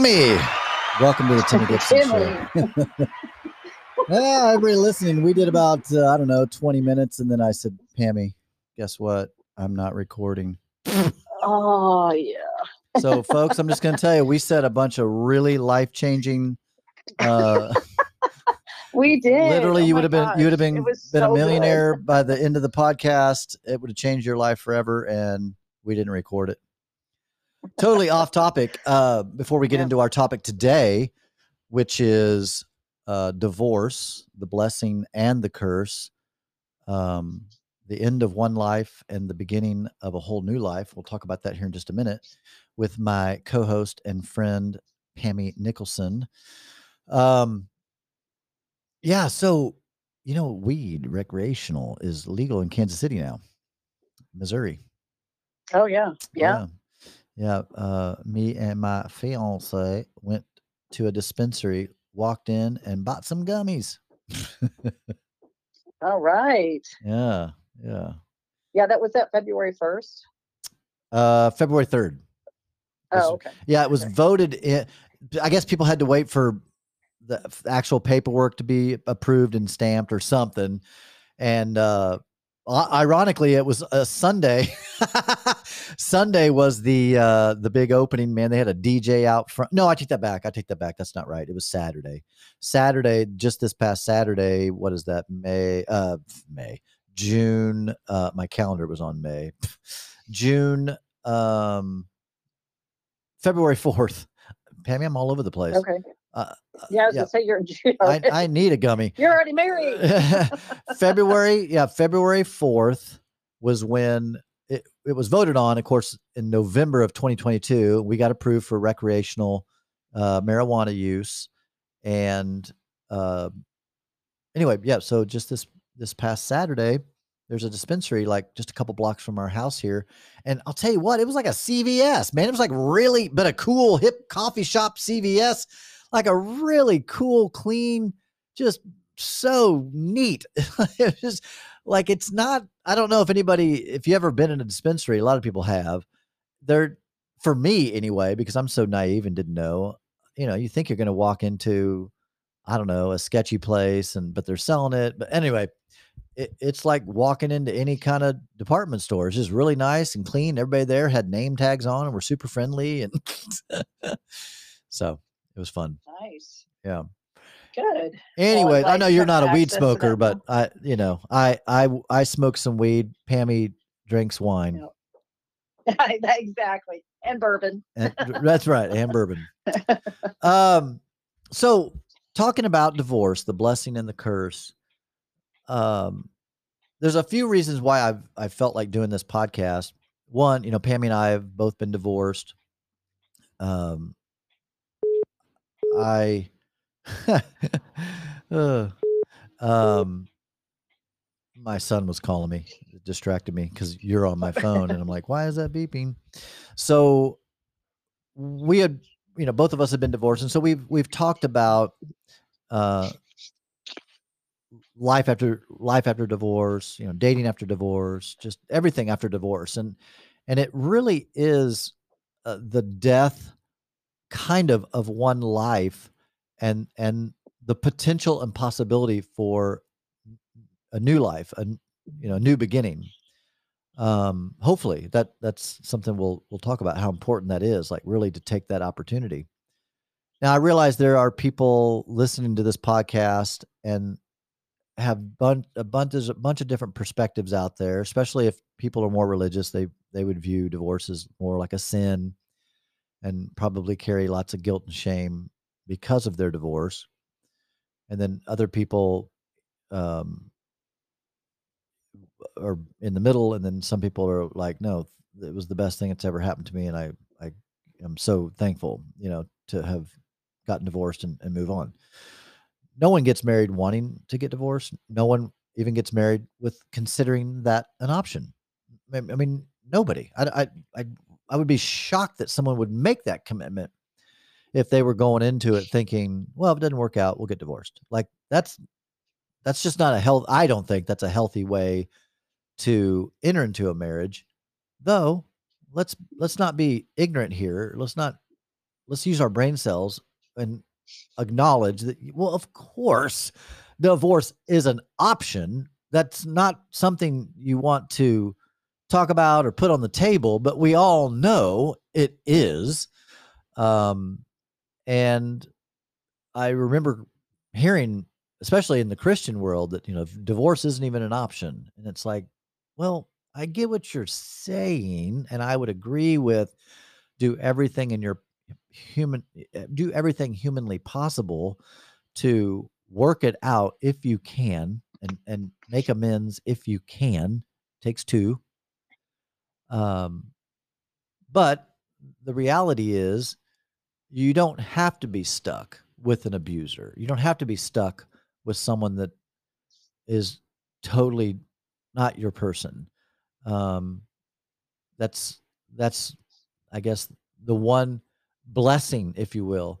Pammy. Welcome to the Timmy Gibson Show. yeah, everybody listening, we did about, uh, I don't know, 20 minutes. And then I said, Pammy, guess what? I'm not recording. Oh, yeah. So, folks, I'm just going to tell you, we said a bunch of really life changing. Uh, we did. Literally, Oh you would have been you would have been been so a good. millionaire by the end of the podcast. It would have changed your life forever, and we didn't record it. Totally off topic. Uh, before we get Yeah. into our topic today, which is uh, divorce, the blessing and the curse, um, the end of one life and the beginning of a whole new life. We'll talk about that here in just a minute with my co-host and friend Pammy Nicholson. Um, yeah, so you know, weed recreational is legal in Kansas City now, Missouri. Oh, yeah. Yeah. yeah. Yeah, Uh, me and my fiance went to a dispensary, walked in, and bought some gummies. All right. yeah, yeah. Yeah, that was that February 1st. Uh, February third. Oh, okay. Yeah, it was Okay. voted in. I guess people had to wait for the actual paperwork to be approved and stamped or something. And uh, ironically, it was a Sunday. Sunday was the uh, the big opening. Man, they had a DJ out front. No, I take that back. I take that back. That's not right. It was Saturday. Saturday, just this past Saturday. What is that? May, uh, May, June. Uh, my calendar was on May, June. Um, February 4th. Pammy, I'm all over the place. Okay. Uh, Yeah, I was yeah. say you're. I. I need a gummy. you're already married. February, yeah, February 4th was when it, it was voted on. Of course, in November of 2022, we got approved for recreational uh, marijuana use. And uh, anyway, yeah, so just this this past Saturday, there's a dispensary like just a couple blocks from our house here. And I'll tell you what, it was like a CVS, man. It was like really, but a cool hip coffee shop CVS, like a really cool, clean, just so neat. it was like it's not, I don't know if anybody, if you ever been in a dispensary, a lot of people have. They're for me anyway, because I'm so naive and didn't know, you know, you think you're gonna walk into, I don't know, a sketchy place and but they're selling it. But anyway, it, it's like walking into any kind of department store. It's just really nice and clean. Everybody there had name tags on and were super friendly. And so it was fun. nice. Yeah. Good. Anyway, I know you're not a weed access to that smoker, but. I, you know, I, I, I smoke some weed. Pammy drinks wine. Yeah. exactly. And bourbon. And, that's right, and bourbon. Um, so talking about divorce, the blessing and the curse. Um, there's a few reasons why I've I felt like doing this podcast. One, you know, Pammy and I have both been divorced. Um, I, uh, um, my son was calling me, distracted me because you're on my phone, and I'm like, why is that beeping? So we had, you know, both of us have been divorced, and so we've we've talked about uh life after life after divorce, you know, dating after divorce, just everything after divorce, and and it really is uh, the death kind of of one life and and the potential and possibility for a new life a you know new beginning. Um hopefully that that's something we'll we'll talk about how important that is like really to take that opportunity. Now i realize there are people listening to this podcast and have a bunch a bunch of different perspectives out there especially if people are more religious they they would view divorce as more like a sin and probably carry lots of guilt and shame because of their divorce and then other people um are in the middle and then some people are like no it was the best thing that's ever happened to me and i i am so thankful you know to have gotten divorced and, and move on. No one gets married wanting to get divorced. No one even gets married with considering that an option. I mean nobody. I i i, I would be shocked that someone would make that commitment if they were going into it thinking well if it doesn't work out we'll get divorced. Like that's that's just not a health i don't think that's a healthy way to enter into a marriage. Though let's let's not be ignorant here. Let's not let's use our brain cells and acknowledge that well of course divorce is an option. That's not something you want to talk about or put on the table but we all know it is. Um and i remember hearing especially in the christian world that you know divorce isn't even an option and it's like well i get what you're saying and i would agree with do everything in your human eh, do everything humanly possible to work it out if you can and and make amends if you can. Takes two um but the reality is you don't have to be stuck with an abuser. You don't have to be stuck with someone that is totally not your person. Um that's that's i guess the one blessing, if you will,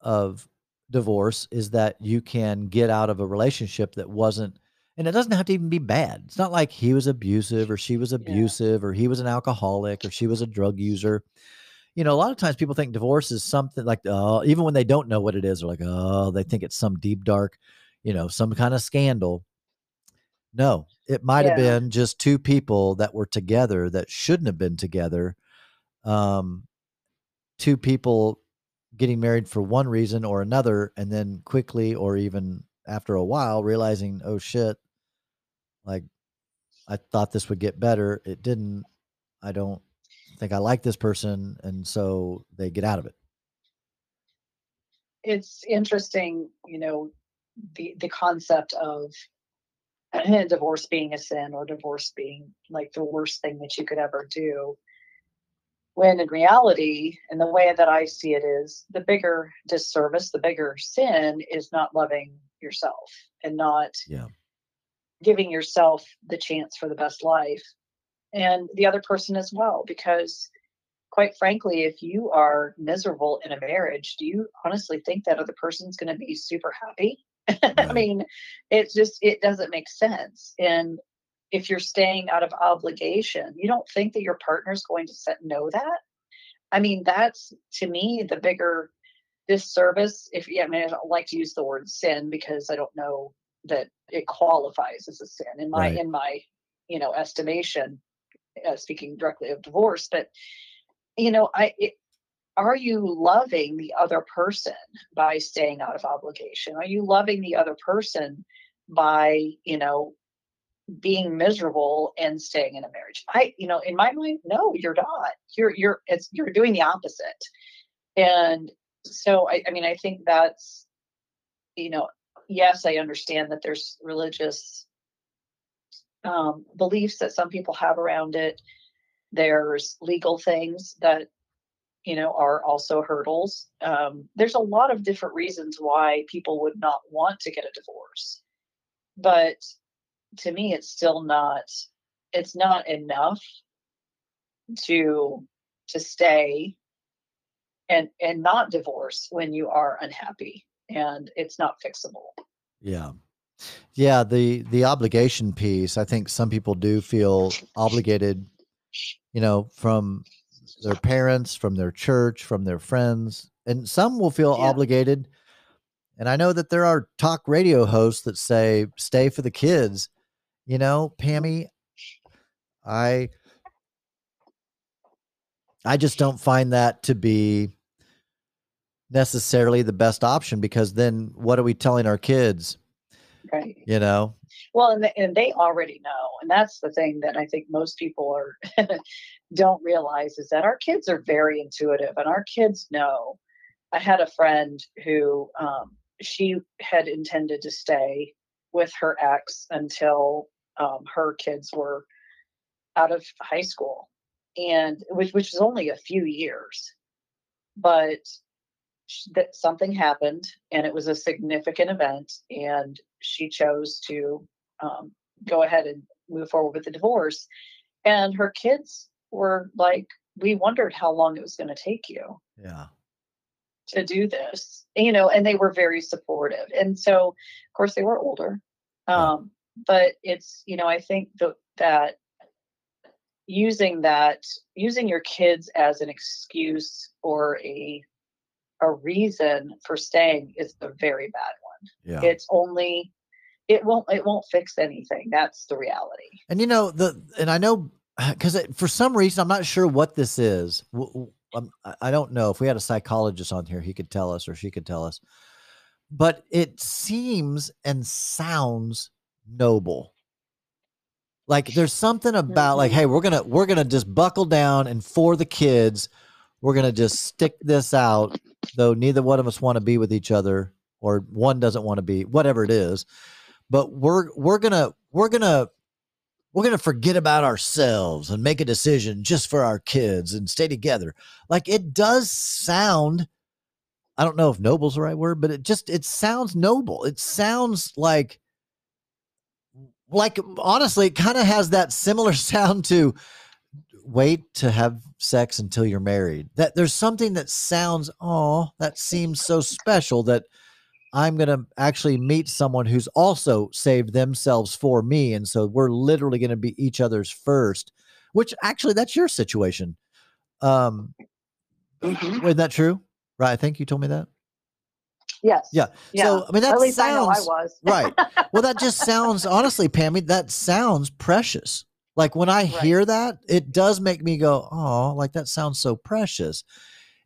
of divorce is that you can get out of a relationship that wasn't and it doesn't have to even be bad. It's not like he was abusive or she was abusive yeah. or he was an alcoholic or she was a drug user. You know, a lot of times people think divorce is something like, oh, even when they don't know what it is, they're like, oh, they think it's some deep, dark, you know, some kind of scandal. No, it might yeah. have been just two people that were together that shouldn't have been together. Um, two people getting married for one reason or another and then quickly or even after a while realizing oh shit like i thought this would get better it didn't i don't think i like this person and so they get out of it it's interesting you know the the concept of divorce being a sin or divorce being like the worst thing that you could ever do when in reality, and the way that I see it is the bigger disservice, the bigger sin is not loving yourself and not yeah. Giving yourself the chance for the best life and the other person as well. Because quite frankly, if you are miserable in a marriage, do you honestly think that other person's going to be super happy? Right. I mean, it's just it doesn't make sense. And if you're staying out of obligation, you don't think that your partner's going to set know that. I mean, that's to me the bigger disservice. If yeah, I mean, I don't like to use the word sin because I don't know that it qualifies as a sin in my right. in my you know estimation. Uh, speaking directly of divorce, but you know, I it, are you loving the other person by staying out of obligation? Are you loving the other person by you know being miserable and staying in a marriage. I, you know, in my mind, no, you're not. You're you're it's you're doing the opposite. And so I, I mean, I think that's, you know, yes, I understand that there's religious um, beliefs that some people have around it. There's legal things that you know are also hurdles. Um, there's a lot of different reasons why people would not want to get a divorce, but to me it's still not it's not enough to to stay and and not divorce when you are unhappy and it's not fixable. Yeah. Yeah the the obligation piece i think some people do feel obligated you know from their parents from their church from their friends and some will feel yeah. obligated. And i know that there are talk radio hosts that say stay for the kids. You know, Pammy, I I just don't find that to be necessarily the best option because then what are we telling our kids? Right. You know. Well, and, the, and they already know, and that's the thing that I think most people are don't realize is that our kids are very intuitive, and our kids know. I had a friend who um, she had intended to stay with her ex until um, her kids were out of high school, and which which was only a few years, but that something happened, and it was a significant event, and she chose to um, go ahead and move forward with the divorce, and her kids were like, we wondered how long it was going to take you. Yeah. to do this you know and they were very supportive. And so of course they were older um, but it's you know i think that that using that using your kids as an excuse or a a reason for staying is a very bad one. Yeah. It's only it won't it won't fix anything. That's the reality. And you know the and I know because for some reason I'm not sure what this is. I don't know if we had a psychologist on here, he could tell us or she could tell us. But it seems and sounds noble. Like there's something about mm-hmm. like, hey, we're gonna we're gonna just buckle down and for the kids, we're gonna just stick this out, though neither one of us want to be with each other, or one doesn't want to be, whatever it is. But we're we're gonna we're gonna we're going to forget about ourselves and make a decision just for our kids and stay together. Like it does sound, I don't know if noble's the right word, but it just, it sounds noble. It sounds like, like honestly, it kind of has that similar sound to wait to have sex until you're married. That there's something that sounds, oh, that seems so special that I'm going to actually meet someone who's also saved themselves for me. And so we're literally going to be each other's first, which actually that's your situation. Um, mm-hmm. Isn't that true? Right. I think you told me that. Yes. Yeah. yeah. So I mean that sounds I, I was. right. Well, that just sounds honestly, Pammy, that sounds precious. Like when I right. hear that, it does make me go, oh, like that sounds so precious.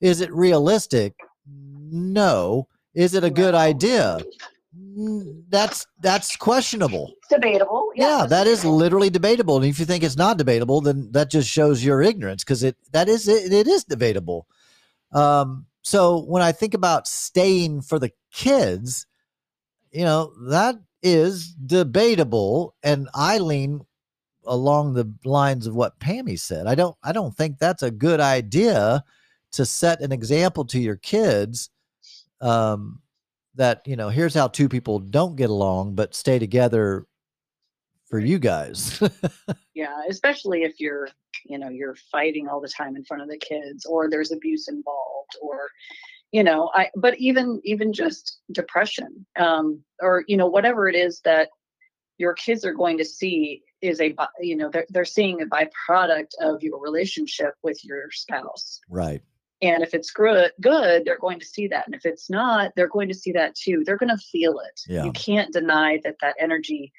Is it realistic? No. Is it a good idea? That's that's questionable. It's debatable. Yeah, yeah that is literally debatable. And if you think it's not debatable, then that just shows your ignorance because it that is it, it is debatable. Um, so when I think about staying for the kids, you know, that is debatable. And I lean along the lines of what Pammy said. I don't I don't think that's a good idea to set an example to your kids um, that you know here's how two people don't get along but stay together for you guys yeah especially if you're you know you're fighting all the time in front of the kids or there's abuse involved or you know i but even even just depression um or you know whatever it is that your kids are going to see is a you know they're, they're seeing a byproduct of your relationship with your spouse right and if it's good, good, they're going to see that. And if it's not, they're going to see that too. They're going to feel it. Yeah. You can't deny that that energy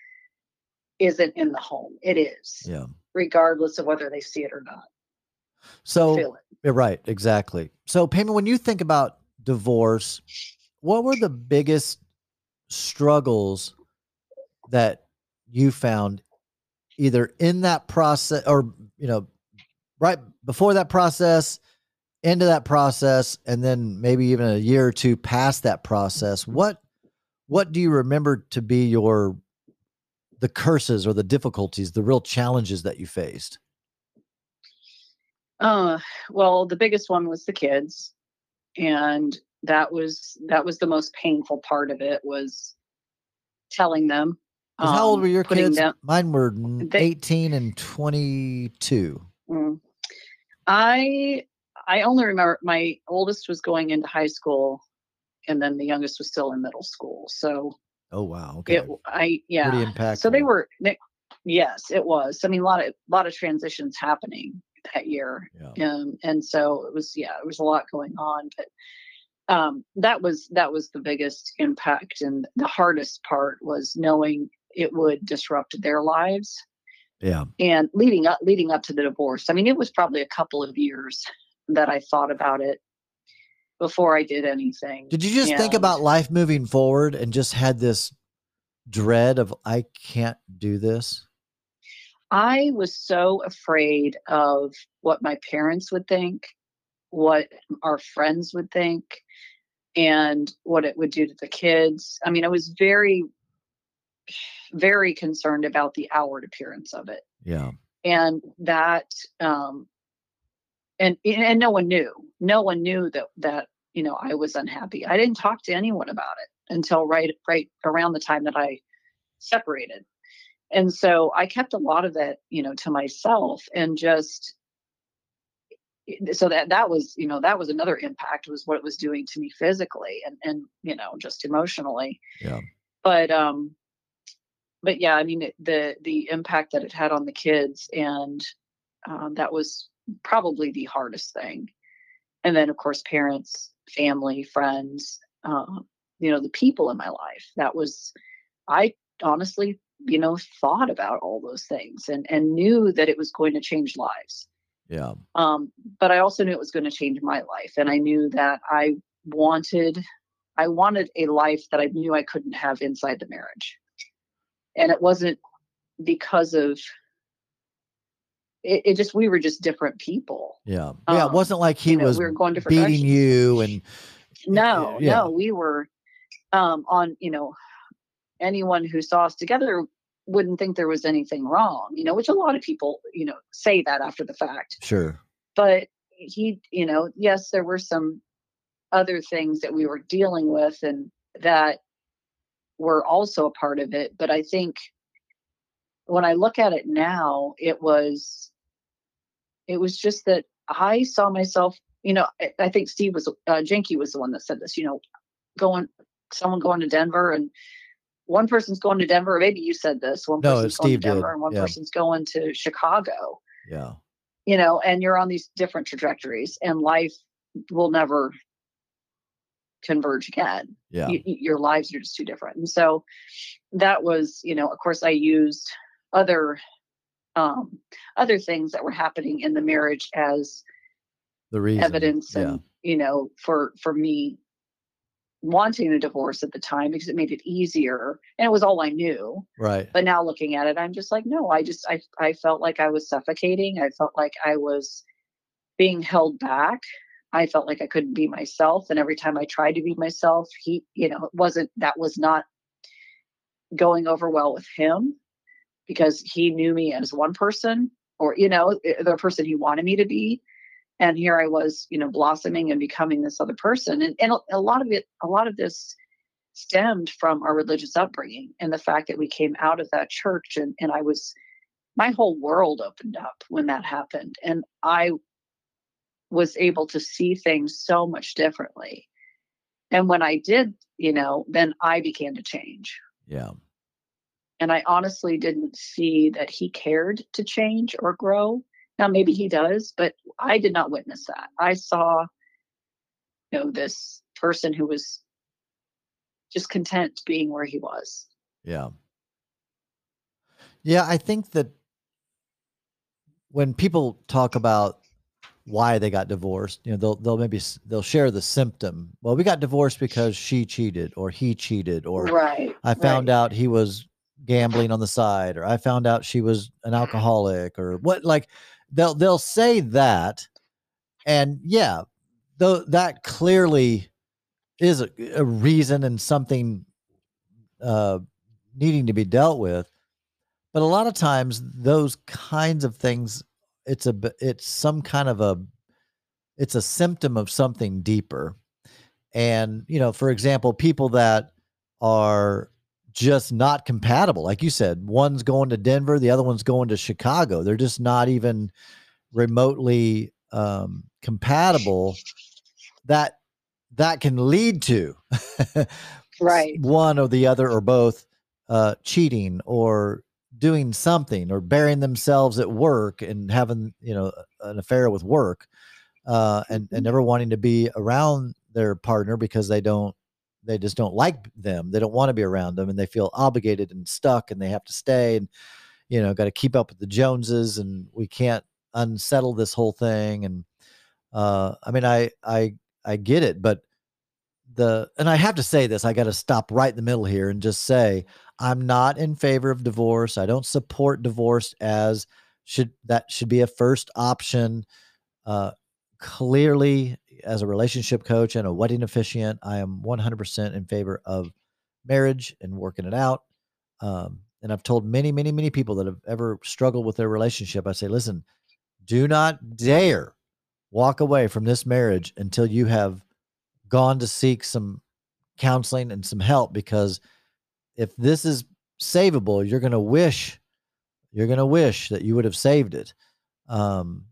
isn't in the home. It is. Yeah. Regardless of whether they see it or not. So, feel it, right, exactly. So, Pammy, when you think about divorce, what were the biggest struggles that you found either in that process or, you know, right before that process into that process and then maybe even a year or two past that process what what do you remember to be your the curses or the difficulties the real challenges that you faced? Uh well the biggest one was the kids and that was that was the most painful part of it was telling them um, how old were your kids them, mine were they, 18 and 22 mm, i I only remember my oldest was going into high school, and then the youngest was still in middle school. So. Oh wow! Okay. It, I yeah. Pretty impactful. So they were. They, yes, it was. I mean, a lot of a lot of transitions happening that year, yeah. um, and so it was. Yeah, it was a lot going on, but um, that was that was the biggest impact, and the hardest part was knowing it would disrupt their lives. Yeah. And leading up leading up to the divorce, I mean, it was probably a couple of years that I thought about it before I did anything. Did you just and think about life moving forward and just had this dread of I can't do this? I was so afraid of what my parents would think, what our friends would think, and what it would do to the kids. I mean, I was very, very concerned about the outward appearance of it. Yeah. And that um, and and no one knew no one knew that that you know i was unhappy i didn't talk to anyone about it until right right around the time that i separated and so i kept a lot of that you know to myself and just so that that was you know that was another impact was what it was doing to me physically and and you know just emotionally yeah but um but yeah i mean it, the the impact that it had on the kids and um, that was probably the hardest thing. And then, of course, parents family, friends, uh, you know, the people in my life. That was, I honestly, you know, thought about all those things and and knew that it was going to change lives. Yeah. Um, but I also knew it was going to change my life, and I knew that I wanted, I wanted a life that I knew I couldn't have inside the marriage, and it wasn't because of it, it just we were just different people. Yeah. Yeah. it Um, wasn't like he you know, was we were going different beating directions. you and No, yeah. no, we were um on, you know, anyone who saw us together wouldn't think there was anything wrong, you know, which a lot of people, you know, say that after the fact. sure. But he, you know, yes, there were some other things that we were dealing with and that were also a part of it, but I think when I look at it now, it was it was just that I saw myself, you know, I, I think Steve was uh Jenke was the one that said this, you know, going someone going to Denver and one person's going to Denver, maybe you said this, one No, person's going Steve to did, and one yeah. person's going to Chicago, Yeah. you know, and you're on these different trajectories and life will never converge again Yeah. your lives are just too different and so that was you know of course i used other um other things that were happening in the marriage as The reason. evidence Yeah. and you know for for me wanting a divorce at the time because it made it easier and it was all i knew Right. but now looking at it i'm just like no i just i i felt like i was suffocating i felt like i was being held back i felt like i couldn't be myself and every time i tried to be myself he you know it wasn't that was not going over well with him because he knew me as one person or you know the person he wanted me to be. And here i was you know blossoming and becoming this other person. And, and a- lot of it a lot of this stemmed from our religious upbringing and the fact that we came out of that church and, and I was my whole world opened up when that happened. And I was able to see things so much differently. And when I did, you know, then I began to change. Yeah. And I honestly didn't see that he cared to change or grow. Now maybe he does, but I did not witness that. I saw you know this person who was just content being where he was. Yeah. Yeah, I think that when people talk about why they got divorced, you know, they'll they'll maybe they'll share the symptom. Well, we got divorced because she cheated or he cheated or right. I found right. out he was gambling on the side or I found out she was an alcoholic or what like they'll they'll say that and yeah, though that clearly is a, a reason and something uh needing to be dealt with. But a lot of times those kinds of things it's a it's some kind of a it's a symptom of something deeper. And you know, for example, people that are just not compatible, like you said, one's going to Denver, the other one's going to Chicago. They're just not even remotely um, compatible. That that can lead to Right. one or the other or both uh, cheating or doing something or burying themselves at work and having you know an affair with work uh, and and never wanting to be around their partner because they don't they just don't like them. They don't want to be around them and they feel obligated and stuck and they have to stay and you know got to keep up with the joneses and we can't unsettle this whole thing and uh i mean i i i get it but the and I have to say this, I got to stop right in the middle here and just say I'm not in favor of divorce. I don't support divorce as should that should be a first option. Uh, clearly, as a relationship coach and a wedding officiant, I am 100% in favor of marriage and working it out. Um, and I've told many, many, many people that have ever struggled with their relationship, I say, listen, do not dare walk away from this marriage until you have gone to seek some counseling and some help because if this is savable you're going to wish you're going to wish that you would have saved it. Um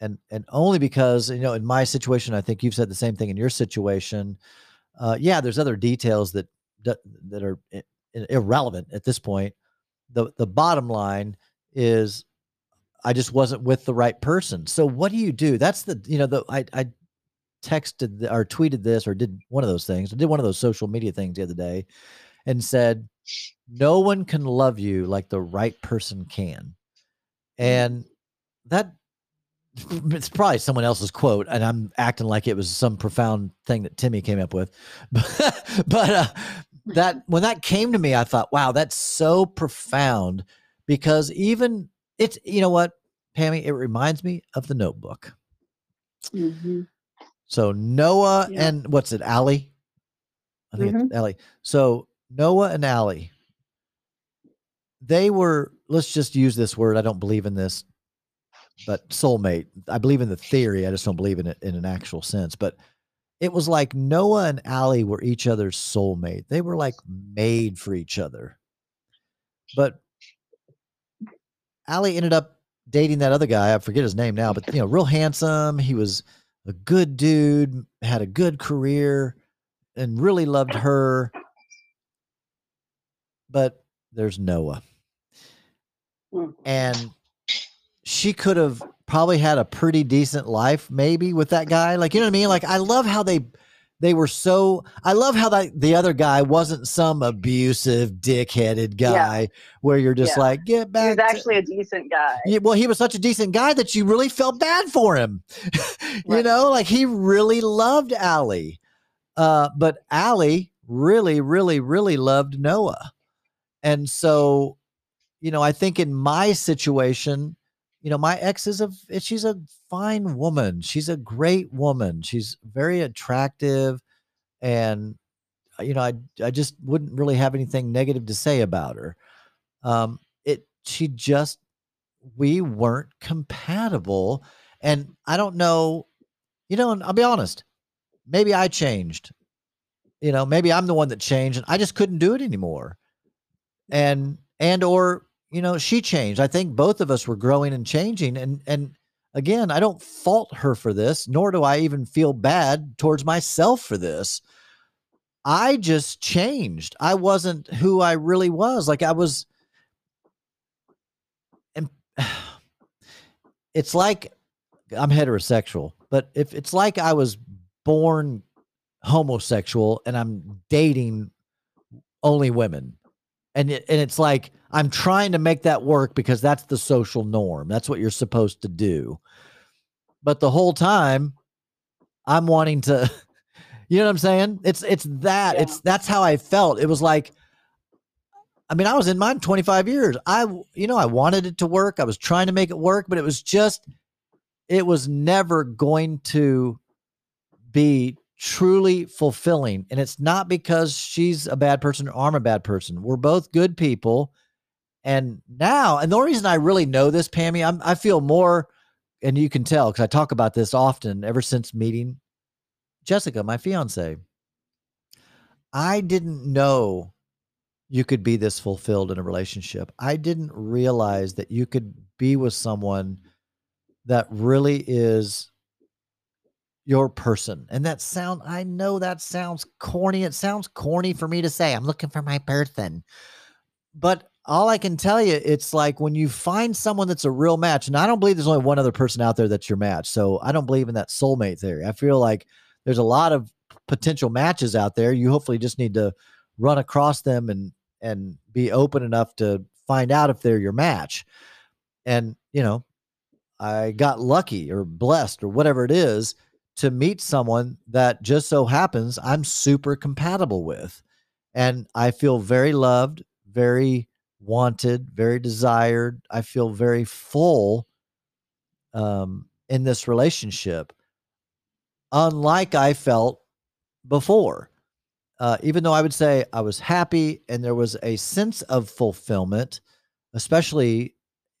and and only because you know in my situation i think you've said the same thing in your situation. Uh yeah there's other details that that, that are i- irrelevant at this point. The the bottom line is i just wasn't with the right person. So what do you do? That's the you know the i i texted or tweeted this or did one of those things. I did one of those social media things the other day and said, No one can love you like the right person can. And that it's probably someone else's quote, and I'm acting like it was some profound thing that Timmy came up with. But, but uh, that when that came to me, I thought, wow, that's so profound because even it's you know what, Pammy, it reminds me of the Notebook. Mhm. So Noah Yeah. and what's it, Allie? I think Mm-hmm. it's Allie. So Noah and Allie, they were. Let's just use this word. I don't believe in this, but soulmate. I believe in the theory. I just don't believe in it in an actual sense. But it was like Noah and Allie were each other's soulmate. They were like made for each other. But Allie ended up dating that other guy. I forget his name now, but you know, real handsome. He was a good dude, had a good career, and really loved her. But there's Noah. Mm. And she could have probably had a pretty decent life, maybe with that guy. Like, you know what I mean? Like, I love how they they were so I love how that the other guy wasn't some abusive, dick-headed Yeah. guy where you're just Yeah. like, get back. He was to-" actually a decent guy. Yeah, well, he was such a decent guy that you really felt bad for him. you Right. know, like he really loved Allie. Uh, but Allie really, really, really loved Noah. And so, you know, I think in my situation, you know, my ex is a she's a fine woman. She's a great woman. She's very attractive and uh, you know, I I just wouldn't really have anything negative to say about her. Um it she just we weren't compatible and I don't know you know, and I'll be honest. Maybe I changed. You know, maybe I'm the one that changed and I just couldn't do it anymore. And and or you know, she changed. I think both of us were growing and changing and and again, I don't fault her for this, nor do I even feel bad towards myself for this. I just changed. I wasn't who I really was. Like I was and it's like I'm heterosexual, but if it's like I was born homosexual and I'm dating only women. And it, and it's like I'm trying to make that work because that's the social norm. That's what you're supposed to do. But the whole time I'm wanting to you know what I'm saying? It's it's that. Yeah. It's that's how I felt. It was like I mean, I was in mine 25 years. I you know, I wanted it to work. I was trying to make it work, but it was just it was never going to be truly fulfilling. And it's not because she's a bad person or I'm a bad person. We're both good people. And now, and the only reason I really know this, Pammy, I'm, I feel more, and you can tell because I talk about this often ever since meeting Jessica, my fiance. I didn't know you could be this fulfilled in a relationship. I didn't realize that you could be with someone that really is your person. And that sound I know that sounds corny. It sounds corny for me to say. I'm looking for my person. But all I can tell you, it's like when you find someone that's a real match, and I don't believe there's only one other person out there that's your match. So I don't believe in that soulmate theory. I feel like there's a lot of potential matches out there. You hopefully just need to run across them and and be open enough to find out if they're your match. And you know, I got lucky or blessed or whatever it is to meet someone that just so happens I'm super compatible with. And I feel very loved, very wanted, very desired. I feel very full um, in this relationship, unlike I felt before. Uh, even though I would say I was happy and there was a sense of fulfillment, especially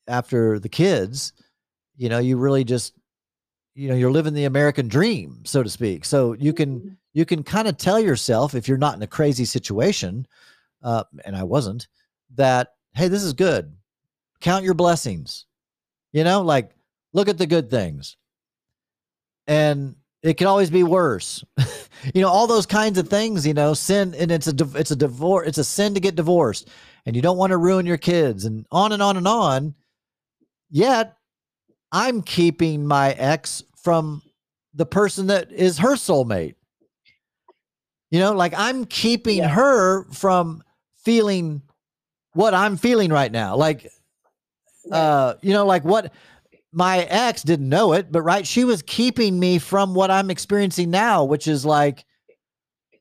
after the kids, you know, you really just, you know, you're living the American dream, so to speak. So you can you can kind of tell yourself if you're not in a crazy situation, uh, and I wasn't, that hey, this is good. Count your blessings. You know, like look at the good things, and it can always be worse. you know, all those kinds of things. You know, sin, and it's a it's a divorce. It's a sin to get divorced, and you don't want to ruin your kids, and on and on and on. Yet, I'm keeping my ex from the person that is her soulmate. You know, like I'm keeping Yeah. her from feeling what I'm feeling right now. Like uh you know like what my ex didn't know it but right she was keeping me from what i'm experiencing now which is like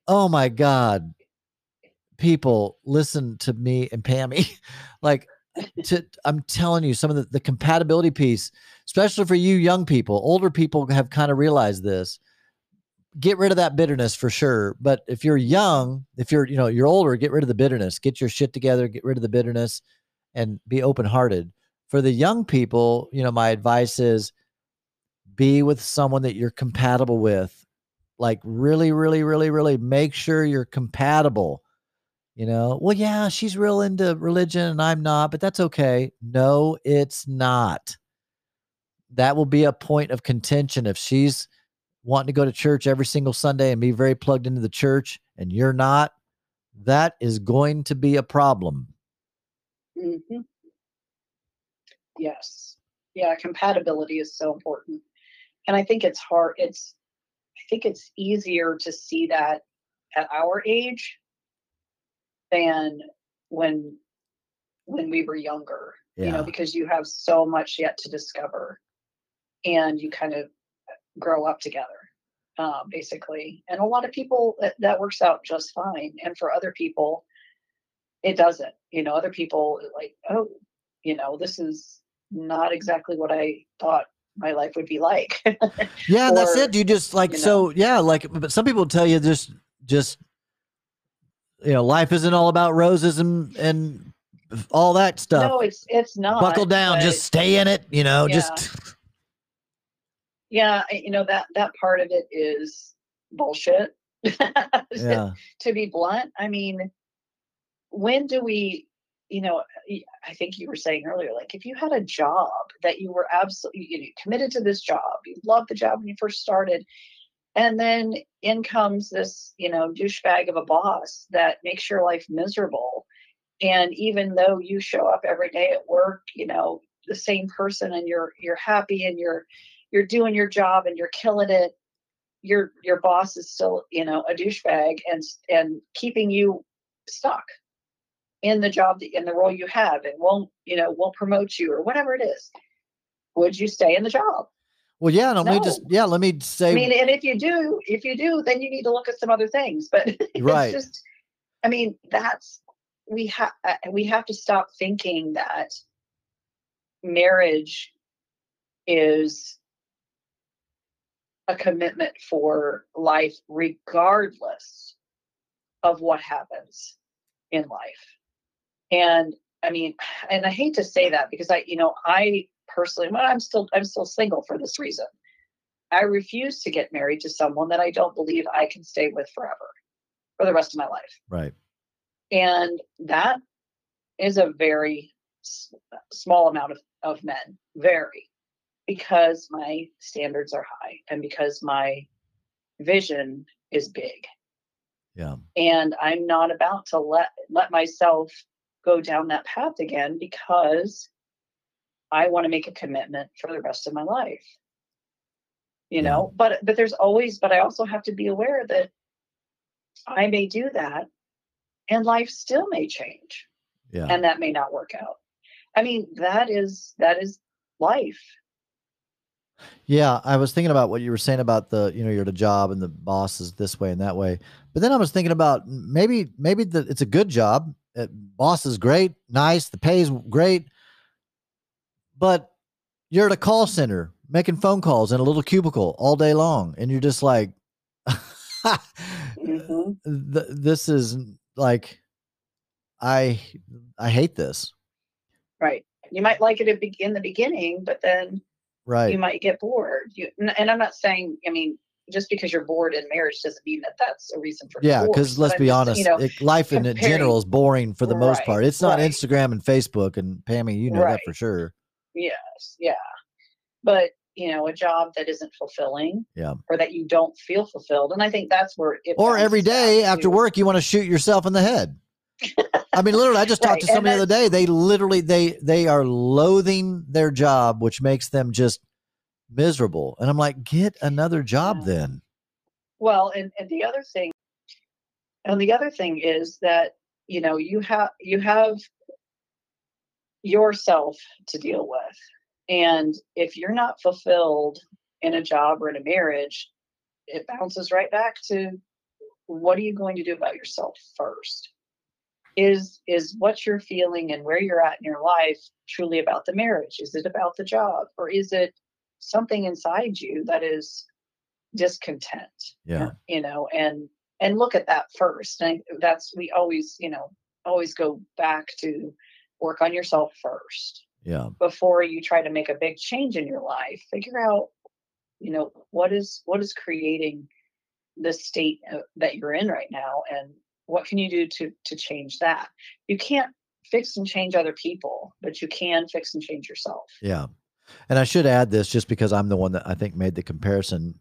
oh my god people listen to me and pammy like to i'm telling you some of the, the compatibility piece especially for you young people older people have kind of realized this get rid of that bitterness for sure but if you're young if you're you know you're older get rid of the bitterness get your shit together get rid of the bitterness and be open hearted for the young people, you know, my advice is be with someone that you're compatible with. Like really, really, really, really make sure you're compatible. You know, well, yeah, she's real into religion and I'm not, but that's okay. No, it's not. That will be a point of contention if she's wanting to go to church every single Sunday and be very plugged into the church and you're not. That is going to be a problem. Mhm. Yes. Yeah, compatibility is so important. And I think it's hard it's I think it's easier to see that at our age than when when we were younger, Yeah. you know, because you have so much yet to discover and you kind of grow up together. Uh, basically, and a lot of people that, that works out just fine, and for other people, it doesn't. You know, other people like, oh, you know, this is not exactly what I thought my life would be like. Yeah, and that's it. You just like you know. so yeah, like but some people tell you just just you know, life isn't all about roses and and all that stuff. no, it's it's not. Buckle down, just stay in it, you know, Yeah. just yeah, you know that that part of it is bullshit. yeah. to be blunt, I mean, when do we, you know, i think you were saying earlier, like if you had a job that you were absolutely you know, committed to this job, you loved the job when you first started, and then in comes this, you know, douchebag of a boss that makes your life miserable. And even though you show up every day at work, you know, the same person and you're you're happy and you're you're doing your job and you're killing it your your boss is still you know a douchebag and and keeping you stuck in the job that, in the role you have and won't you know won't promote you or whatever it is would you stay in the job Well, yeah, no, let me just yeah, let me say i mean and if you do if you do then you need to look at some other things but it's Right. just i mean that's we have uh, we have to stop thinking that marriage is a commitment for life regardless of what happens in life. And i mean and i hate to say that because i you know i personally well, i'm still i'm still single for this reason. I refuse to get married to someone that i don't believe i can stay with forever for the rest of my life. Right. and that is a very s- small amount of, of men. Very because my standards are high and because my vision is big Yeah. and i'm not about to let let myself go down that path again because i want to make a commitment for the rest of my life you Yeah. know but but there's always but i also have to be aware that i may do that and life still may change Yeah. and that may not work out i mean that is that is life Yeah, I was thinking about what you were saying about the, you know, you're at a job and the boss is this way and that way. But then I was thinking about maybe, maybe the, it's a good job. Uh, boss is great, nice, the pay is great, but you're at a call center making phone calls in a little cubicle all day long, and you're just like, Mhm. th- this is like, I, I hate this. right you might like it in the beginning but then Right. you might get bored you and i'm not saying i mean just because you're bored in marriage doesn't mean that that's a reason for Yeah, because let's I'm be honest, you know it, life in general is boring for the most part. It's not right. Instagram and Facebook, and Pammy, you know that for sure. yes yeah but you know a job that isn't fulfilling Yeah. or that you don't feel fulfilled and i think that's where it Or every day after work, you want to shoot yourself in the head. I mean, literally, I just talked Right, to somebody the other day. They literally they they are loathing their job, which makes them just miserable. And I'm like, get another job Yeah. then. Well, and, and the other thing, and the other thing is that you know you have you have yourself to deal with, and if you're not fulfilled in a job or in a marriage, it bounces right back to what are you going to do about yourself first? Is is what you're feeling and where you're at in your life truly about the marriage? Is it about the job, or is it something inside you that is discontent? Yeah. you know and and look at that first and that's we always you know always go back to work on yourself first Yeah. before you try to make a big change in your life figure out you know what is what is creating the state uh, that you're in right now and what can you do to to change that you can't fix and change other people but you can fix and change yourself Yeah. And I should add this just because I'm the one that I think made the comparison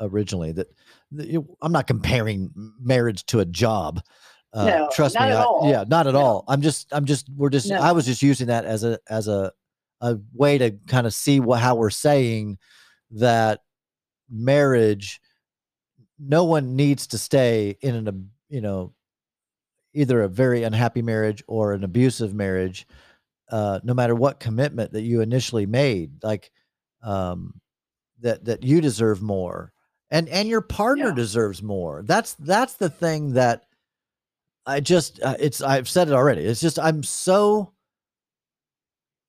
originally that that you- I'm not comparing marriage to a job. Uh, No, trust not me. at I- all. yeah, not at No. all. I'm just, I'm just, we're just, No. I was just using that as a, as a, a way to kind of see what, how we're saying that marriage, no one needs to stay in an, you know, either a very unhappy marriage or an abusive marriage uh, no matter what commitment that you initially made, like um, that that you deserve more, and and your partner Yeah. deserves more. That's that's the thing that I just uh, it's I've said it already. It's just I'm so.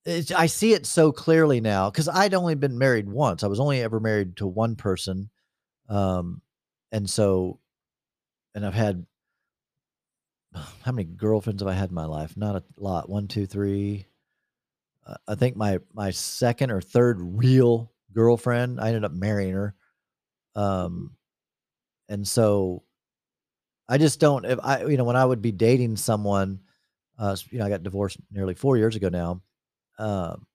It's, I see it so clearly now because I'd only been married once. I was only ever married to one person, um, and so, and I've had how many girlfriends have I had in my life? Not a lot. One, two, three. Uh, I think my my second or third real girlfriend. I ended up marrying her. Um, and so I just don't. If I, you know, when I would be dating someone, uh, you know, I got divorced nearly four years ago now. Um,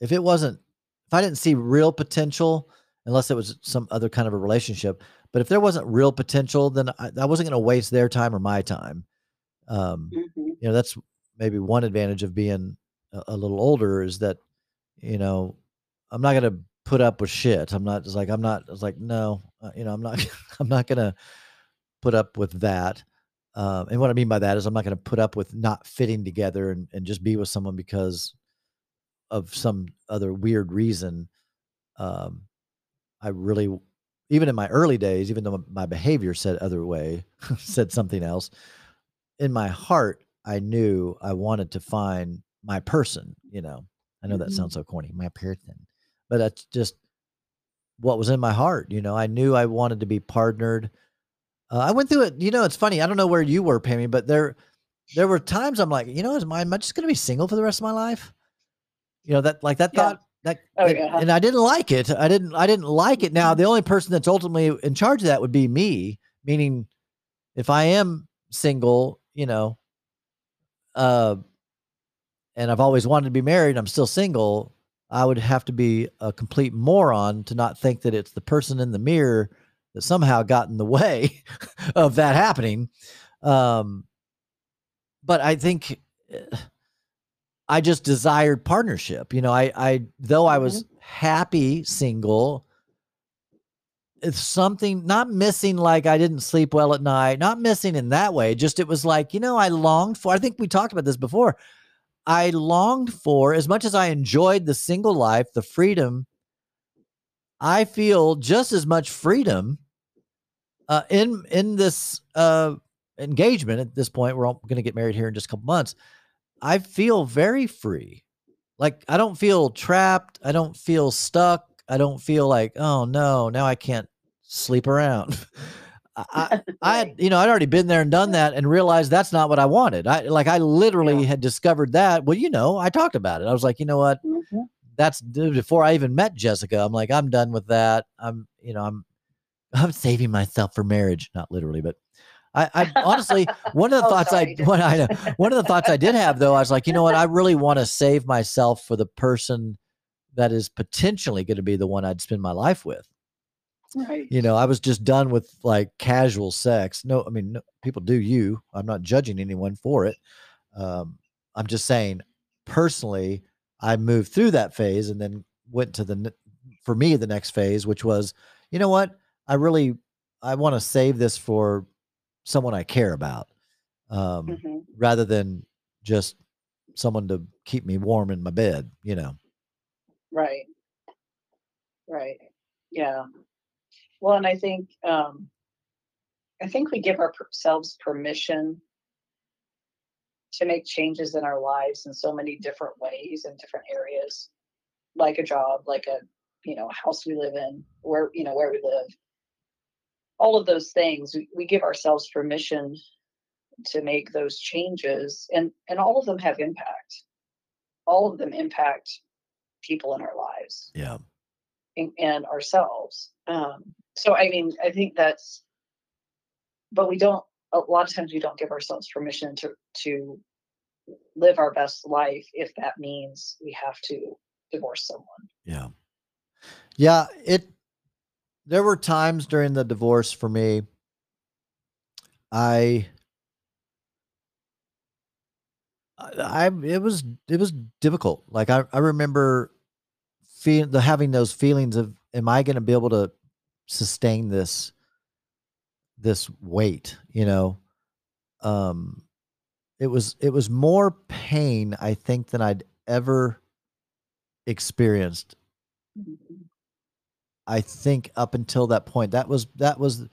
if it wasn't, if I didn't see real potential, unless it was some other kind of a relationship, but if there wasn't real potential, then I, I wasn't going to waste their time or my time. Um, Mhm. you know that's maybe one advantage of being a, a little older is that you know i'm not going to put up with shit i'm not just like i'm not it's like no uh, you know i'm not i'm not going to put up with that um, and what i mean by that is i'm not going to put up with not fitting together and, and just be with someone because of some other weird reason um, i really even in my early days even though my behavior said other way said something else in my heart, I knew I wanted to find my person. You know, I know that Mhm. sounds so corny, my person, but that's just what was in my heart. You know, I knew I wanted to be partnered. Uh, I went through it. You know, it's funny. I don't know where you were, Pammy, but there, there were times I'm like, you know, am I, am I just going to be single for the rest of my life? You know, that like that Yeah. thought that, Oh, that- yeah. and I didn't like it. I didn't, I didn't like it. Now, the only person that's ultimately in charge of that would be me, meaning if I am single, you know, uh, and I've always wanted to be married, I'm still single, I would have to be a complete moron to not think that it's the person in the mirror that somehow got in the way of that happening. Um, but I think eh, I just desired partnership. You know, I, I though I was happy single, it's something not missing like I didn't sleep well at night, not missing in that way. Just it was like, you know, I longed for, I think we talked about this before. I longed for, as much as I enjoyed the single life, the freedom, I feel just as much freedom uh, in in this uh, engagement. At this point, we're all going to get married here in just a couple months. I feel very free. Like I don't feel trapped. I don't feel stuck. I don't feel like, oh no, now I can't sleep around. I, I, had, you know, I'd already been there and done that and realized that's not what I wanted. I like, I literally Yeah. had discovered that. Well, you know, I talked about it. I was like, you know what? Mhm. That's before I even met Jessica. I'm like, I'm done with that. I'm, you know, I'm, I'm saving myself for marriage. Not literally, but I, I honestly, one of the Oh, thoughts sorry. I, what I know, one of the thoughts I did have though, I was like, you know what? I really want to save myself for the person that is potentially going to be the one I'd spend my life with Right. you know i was just done with like casual sex no i mean no, people do you i'm not judging anyone for it um i'm just saying personally i moved through that phase and then went to the for me the next phase, which was, you know what, I really I want to save this for someone I care about, um, hmm rather than just someone to keep me warm in my bed. You know. Right. Right. Yeah. Well, and I think um, I think we give ourselves permission to make changes in our lives in so many different ways in different areas, like a job, like a you know house we live in, where you know where we live. All of those things we, we give ourselves permission to make those changes, and and all of them have impact. All of them impact people in our lives Yeah. and, and ourselves. Um, so I mean, I think that's, but we don't. A lot of times we don't give ourselves permission to to live our best life if that means we have to divorce someone. Yeah. Yeah. It. There were times during the divorce for me. I. I, it was it was difficult. Like I I remember feel the having those feelings of am I going to be able to sustain this this weight, you know? Um it was it was more pain I think than I'd ever experienced Mhm. I think up until that point. That was that was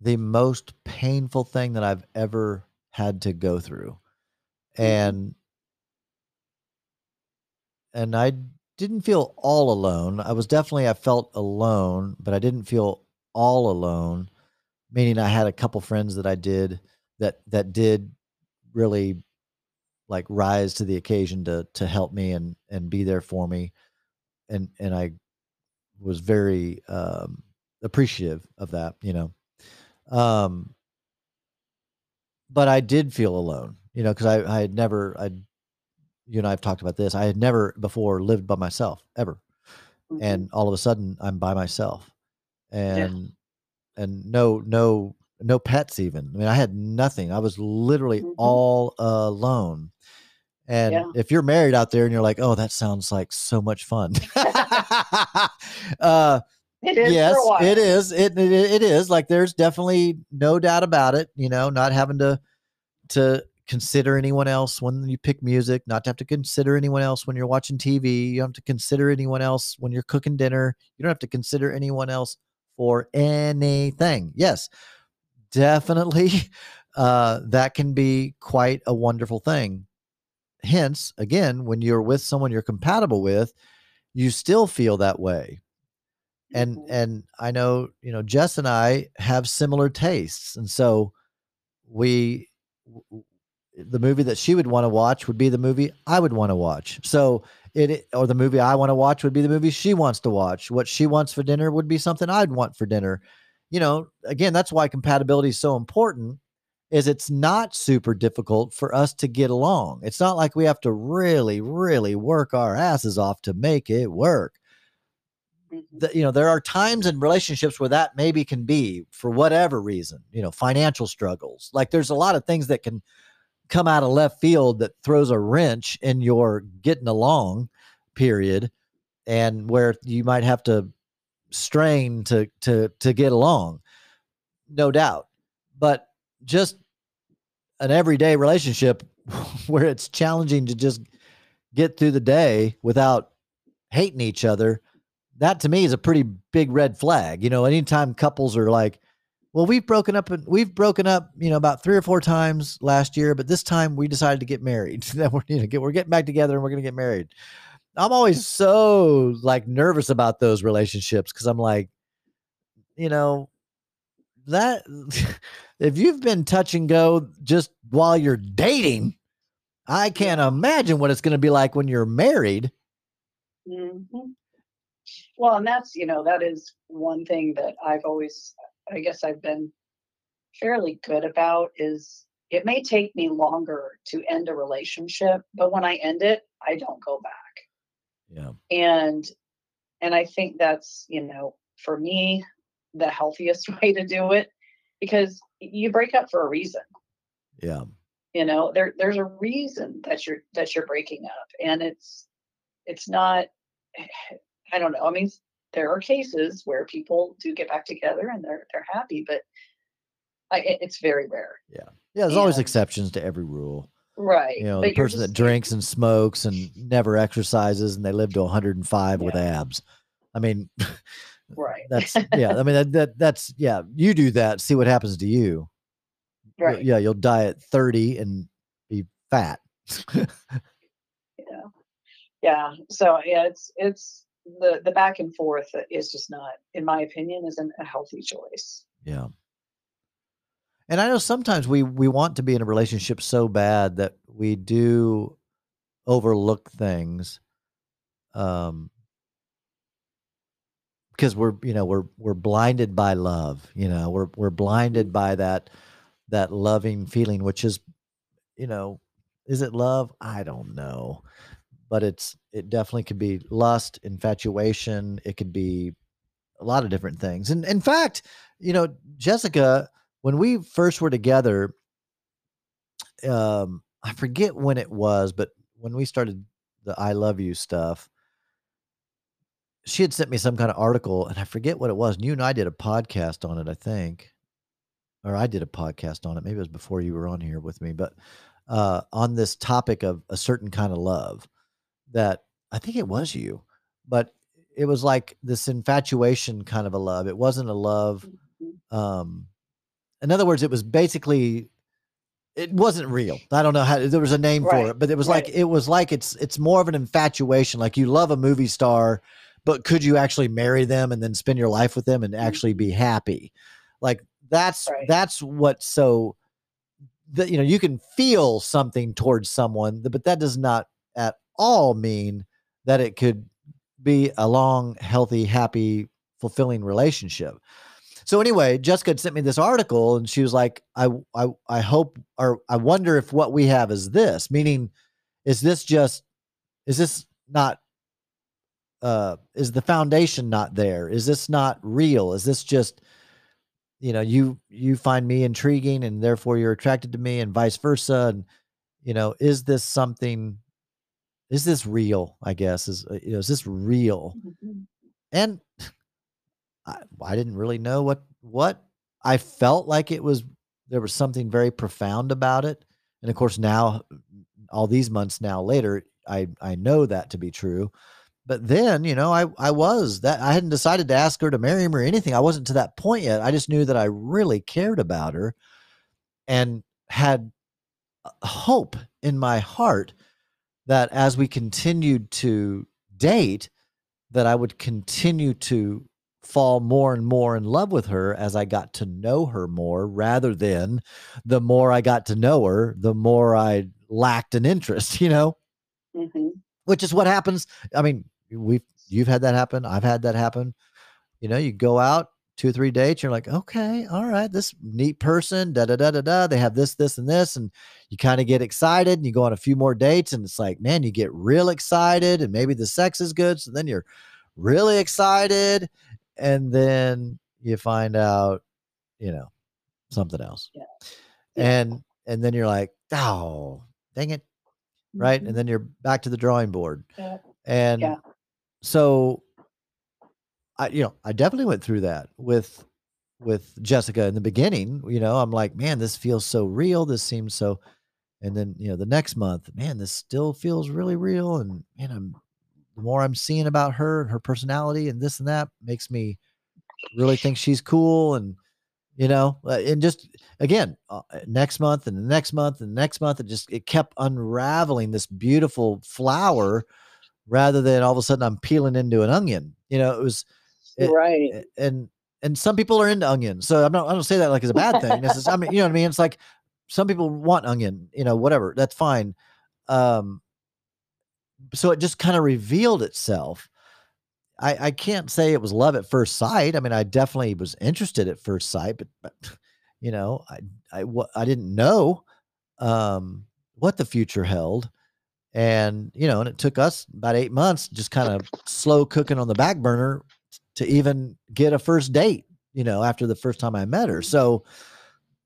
the most painful thing that I've ever had to go through. Mhm. And and I didn't feel all alone. I was definitely I felt alone, but I didn't feel all alone, meaning I had a couple friends that I did that that did really like rise to the occasion to to help me and and be there for me and and I was very um appreciative of that, you know. Um but I did feel alone, you know, because I I had never I you and I have talked about this. I had never before lived by myself ever. Mhm. And all of a sudden I'm by myself Yeah. and and no no no pets even. I mean, I had nothing. I was literally Mhm. all alone. And Yeah. if you're married out there and you're like, "Oh, that sounds like so much fun." uh it is yes, it is. It, it it is. Like there's definitely no doubt about it, you know, not having to to consider anyone else when you pick music, not to have to consider anyone else when you're watching TV. You don't have to consider anyone else when you're cooking dinner. You don't have to consider anyone else for anything. Yes, definitely. Uh, that can be quite a wonderful thing. Hence, again, when you're with someone you're compatible with, you still feel that way. And Mhm. and I know, you know, Jess and I have similar tastes. And so we the movie that she would want to watch would be the movie I would want to watch. So it- or the movie I want to watch would be the movie she wants to watch. What she wants for dinner would be something I'd want for dinner. You know, again, that's why compatibility is so important is it's not super difficult for us to get along. It's not like we have to really really work our asses off to make it work. Mhm. The, you know, there are times in relationships where that maybe can be for whatever reason, you know, financial struggles. Like there's a lot of things that can come out of left field that throws a wrench in your getting along period and where you might have to strain to to to get along no doubt but just an everyday relationship where it's challenging to just get through the day without hating each other that to me is a pretty big red flag you know anytime couples are like well we've broken up and we've broken up you know about three or four times last year but this time we decided to get married. That we're you know get, we're getting back together and we're going to get married. I'm always so like nervous about those relationships because i'm like you know that if you've been touch and go just while you're dating i can't imagine what it's going to be like when you're married Mhm. Well, and that's, you know, that is one thing that I've always, I guess I've been fairly good about is it may take me longer to end a relationship, but when I end it, I don't go back. yeah And and I think that's, you know, for me, the healthiest way to do it because you break up for a reason. yeah You know, there there's a reason that you're that you're breaking up. And it's it's not I don't know. I mean, there are cases where people do get back together and they're they're happy, but I, it's very rare. Yeah, yeah. There's always exceptions to every rule. Right. You know, but the person that drinks and smokes and never exercises and they live to 105 with abs. I mean, Right. that's yeah. I mean that, that that's yeah. You do that, see what happens to you. Right. Yeah, you'll die at 30 and be fat. Yeah. Yeah. So yeah, it's it's the the back and forth is just not, in my opinion, isn't a healthy choice. Yeah. And I know sometimes we we want to be in a relationship so bad that we do overlook things um because we're you know we're we're blinded by love, you know, we're we're blinded by that that loving feeling which is you know, is it love? I don't know. But it's it definitely could be lust, infatuation, it could be a lot of different things. And in fact, you know, Jessica, when we first were together, um, I forget when it was, but when we started the I love you stuff, she had sent me some kind of article and I forget what it was. And you and I did a podcast on it, I think. Or I did a podcast on it. Maybe it was before you were on here with me, but uh on this topic of a certain kind of love that I think it was you, but it was like this infatuation kind of a love. It wasn't a love Mhm. um in other words it was basically it wasn't real i don't know how there was a name for it but it was like it was like it's it's more of an infatuation like you love a movie star but could you actually marry them and then spend your life with them and mm-hmm. actually be happy? Like that's Right. that's what so that you know you can feel something towards someone but that does not at all mean that it could be a long healthy happy fulfilling relationship. So anyway, Jessica had sent me this article and she was like, I I I hope or I wonder if what we have is this, meaning is this just is this not uh is the foundation not there? Is this not real? Is this just you know, you you find me intriguing and therefore you're attracted to me and vice versa and you know, is this something is this real? I guess is uh, you know, is this real? Mhm. and I, I didn't really know what what I felt like it was there was something very profound about it and of course now all these months now later I I know that to be true but then you know I I was that I hadn't decided to ask her to marry him or anything I wasn't to that point yet I just knew that I really cared about her and had hope in my heart that as we continued to date that I would continue to fall more and more in love with her as I got to know her more rather than the more I got to know her, the more I lacked an interest, you know, Mhm. which is what happens. I mean, we've, you've had that happen. I've had that happen. You know, you go out two or three dates, you're like, okay, all right, this neat person, da da da da da. They have this, this, and this. And you kind of get excited and you go on a few more dates and it's like, man, you get real excited and maybe the sex is good. So then you're really excited. And then you find out, you know, something else. Yeah. And and then you're like, oh, dang it. Right. Mhm. And then you're back to the drawing board. Yeah. And Yeah. So I you know, I definitely went through that with with Jessica in the beginning, you know, I'm like, man, this feels so real. This seems so and then, you know, the next month, man, this still feels really real and man, I'm the more I'm seeing about her and her personality and this and that makes me really think she's cool and you know uh, and just again uh, next month and the next month and the next month it just it kept unraveling this beautiful flower rather than all of a sudden i'm peeling into an onion you know it was it- right. and and some people are into onion so i'm not i don't say that like it's a bad thing necess- i mean you know what i mean it's like some people want onion you know whatever that's fine um so it just kind of revealed itself I, I can't say it was love at first sight. I mean, I definitely was interested at first sight, but, but you know, I I I didn't know um, what the future held, and you know, and it took us about eight months, just kind of slow cooking on the back burner, to even get a first date. You know, after the first time I met her, so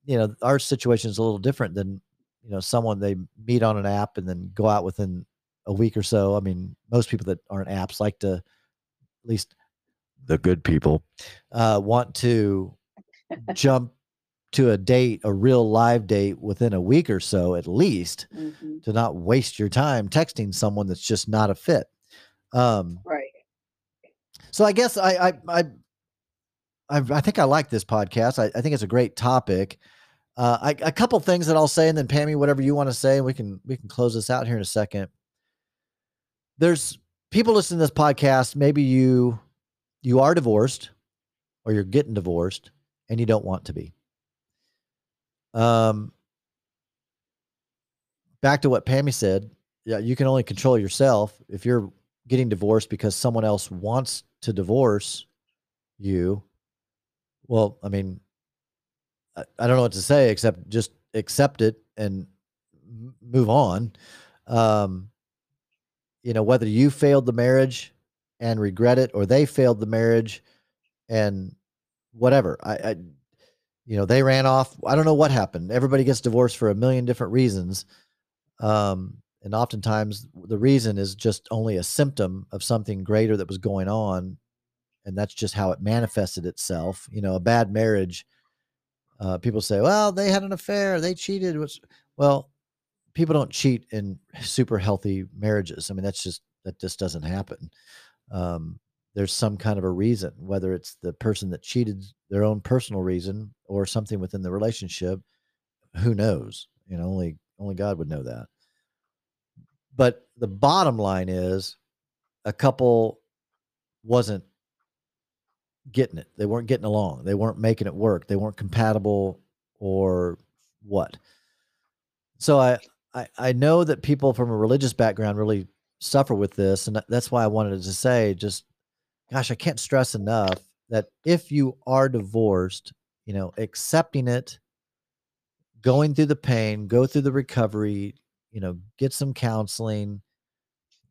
you know, our situation is a little different than you know someone they meet on an app and then go out within a week or so. I mean, most people that aren't apps like to at least the good people, uh, want to jump to a date, a real live date within a week or so at least, Mhm. to not waste your time texting someone that's just not a fit. Um, Right. so I guess I I I I, I think I like this podcast. I, I think it's a great topic. Uh, I, a couple things that I'll say, and then Pammy, whatever you want to say, we can we can close this out here in a second. There's people listening to this podcast. Maybe you you are divorced, or you're getting divorced, and you don't want to be. Um, back to what Pammy said. Yeah, you can only control yourself. If you're getting divorced because someone else wants to divorce you, well, I mean, I, I don't know what to say except just accept it and move on. Um, you know, whether you failed the marriage and regret it or they failed the marriage and whatever. I, I you know, they ran off. I don't know what happened. Everybody gets divorced for a million different reasons. Um, and oftentimes the reason is just only a symptom of something greater that was going on. And that's just how it manifested itself. You know, a bad marriage. Uh, people say, well, they had an affair, they cheated. Well, people don't cheat in super healthy marriages. I mean, that's just that just doesn't happen. Um, there's some kind of a reason, whether it's the person that cheated their own personal reason or something within the relationship. Who knows? You know, only only God would know that. But the bottom line is a couple wasn't getting it. They weren't getting along. They weren't making it work. They weren't compatible or what. So I I, I know that people from a religious background really suffer with this. And that's why I wanted to say just gosh, I can't stress enough that if you are divorced, you know, accepting it, going through the pain, go through the recovery, you know, get some counseling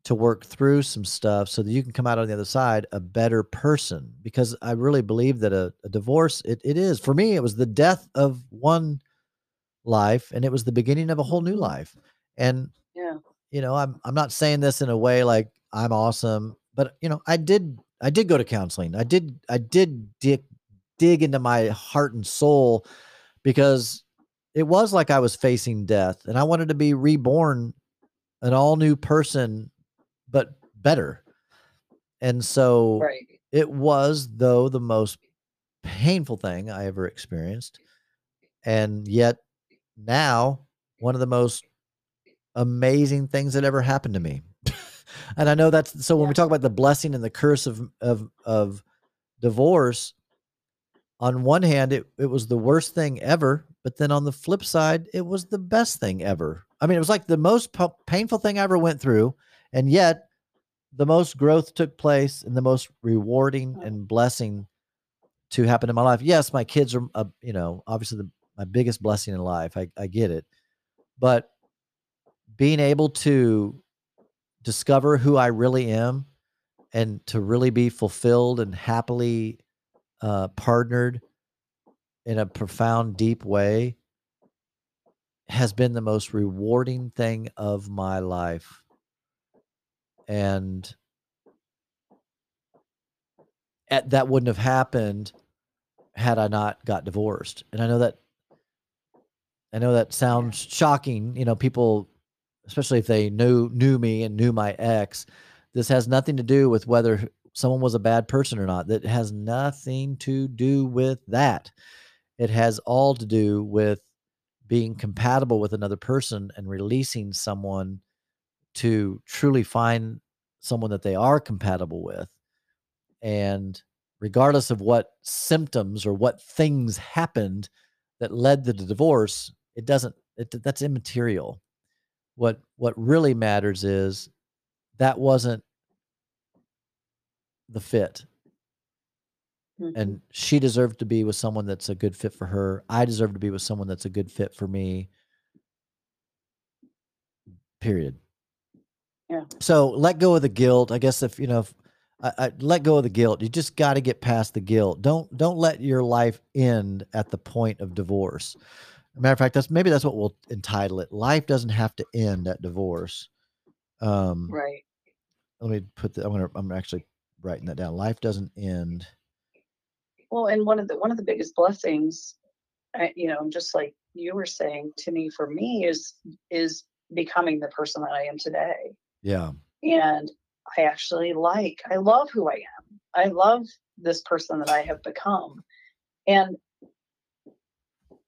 to work through some stuff so that you can come out on the other side a better person. Because I really believe that a, a divorce, it, it is for me, it was the death of one life and it was the beginning of a whole new life. And Yeah. you know, I'm I'm not saying this in a way like I'm awesome, but you know, I did I did go to counseling. I did I did dig dig into my heart and soul because it was like I was facing death and I wanted to be reborn an all new person but better. And so Right. it was though the most painful thing I ever experienced. And yet now one of the most amazing things that ever happened to me. and I know that's so when Yeah. we talk about the blessing and the curse of of of divorce, on one hand it, it was the worst thing ever, but then on the flip side, it was the best thing ever. I mean, it was like the most pa- painful thing I ever went through, and yet the most growth took place and the most rewarding and blessing to happen in my life. Yes, my kids are, uh, you know, obviously the, my biggest blessing in life. I, I get it, but being able to discover who I really am and to really be fulfilled and happily uh, partnered in a profound, deep way has been the most rewarding thing of my life. And at, that wouldn't have happened had I not got divorced. And I know that I know that sounds shocking, you know, people especially if they knew knew me and knew my ex. This has nothing to do with whether someone was a bad person or not. That has nothing to do with that. It has all to do with being compatible with another person and releasing someone to truly find someone that they are compatible with. And regardless of what symptoms or what things happened that led to the divorce, it doesn't it, that's immaterial. What what really matters is that wasn't the fit Mhm. and she deserved to be with someone that's a good fit for her. I deserve to be with someone that's a good fit for me. Period. Yeah. So let go of the guilt. I guess if you know, if, I, I let go of the guilt. You just got to get past the guilt. Don't don't let your life end at the point of divorce. matter of fact, that's maybe that's what we'll entitle it. Life doesn't have to end at divorce. Um, Right. let me put the, I'm gonna I'm gonna actually writing that down. Life doesn't end. Well, and one of the one of the biggest blessings, I, you know, just like you were saying to me, for me is is becoming the person that I am today. Yeah. And I actually like, I love who I am. I love this person that I have become. And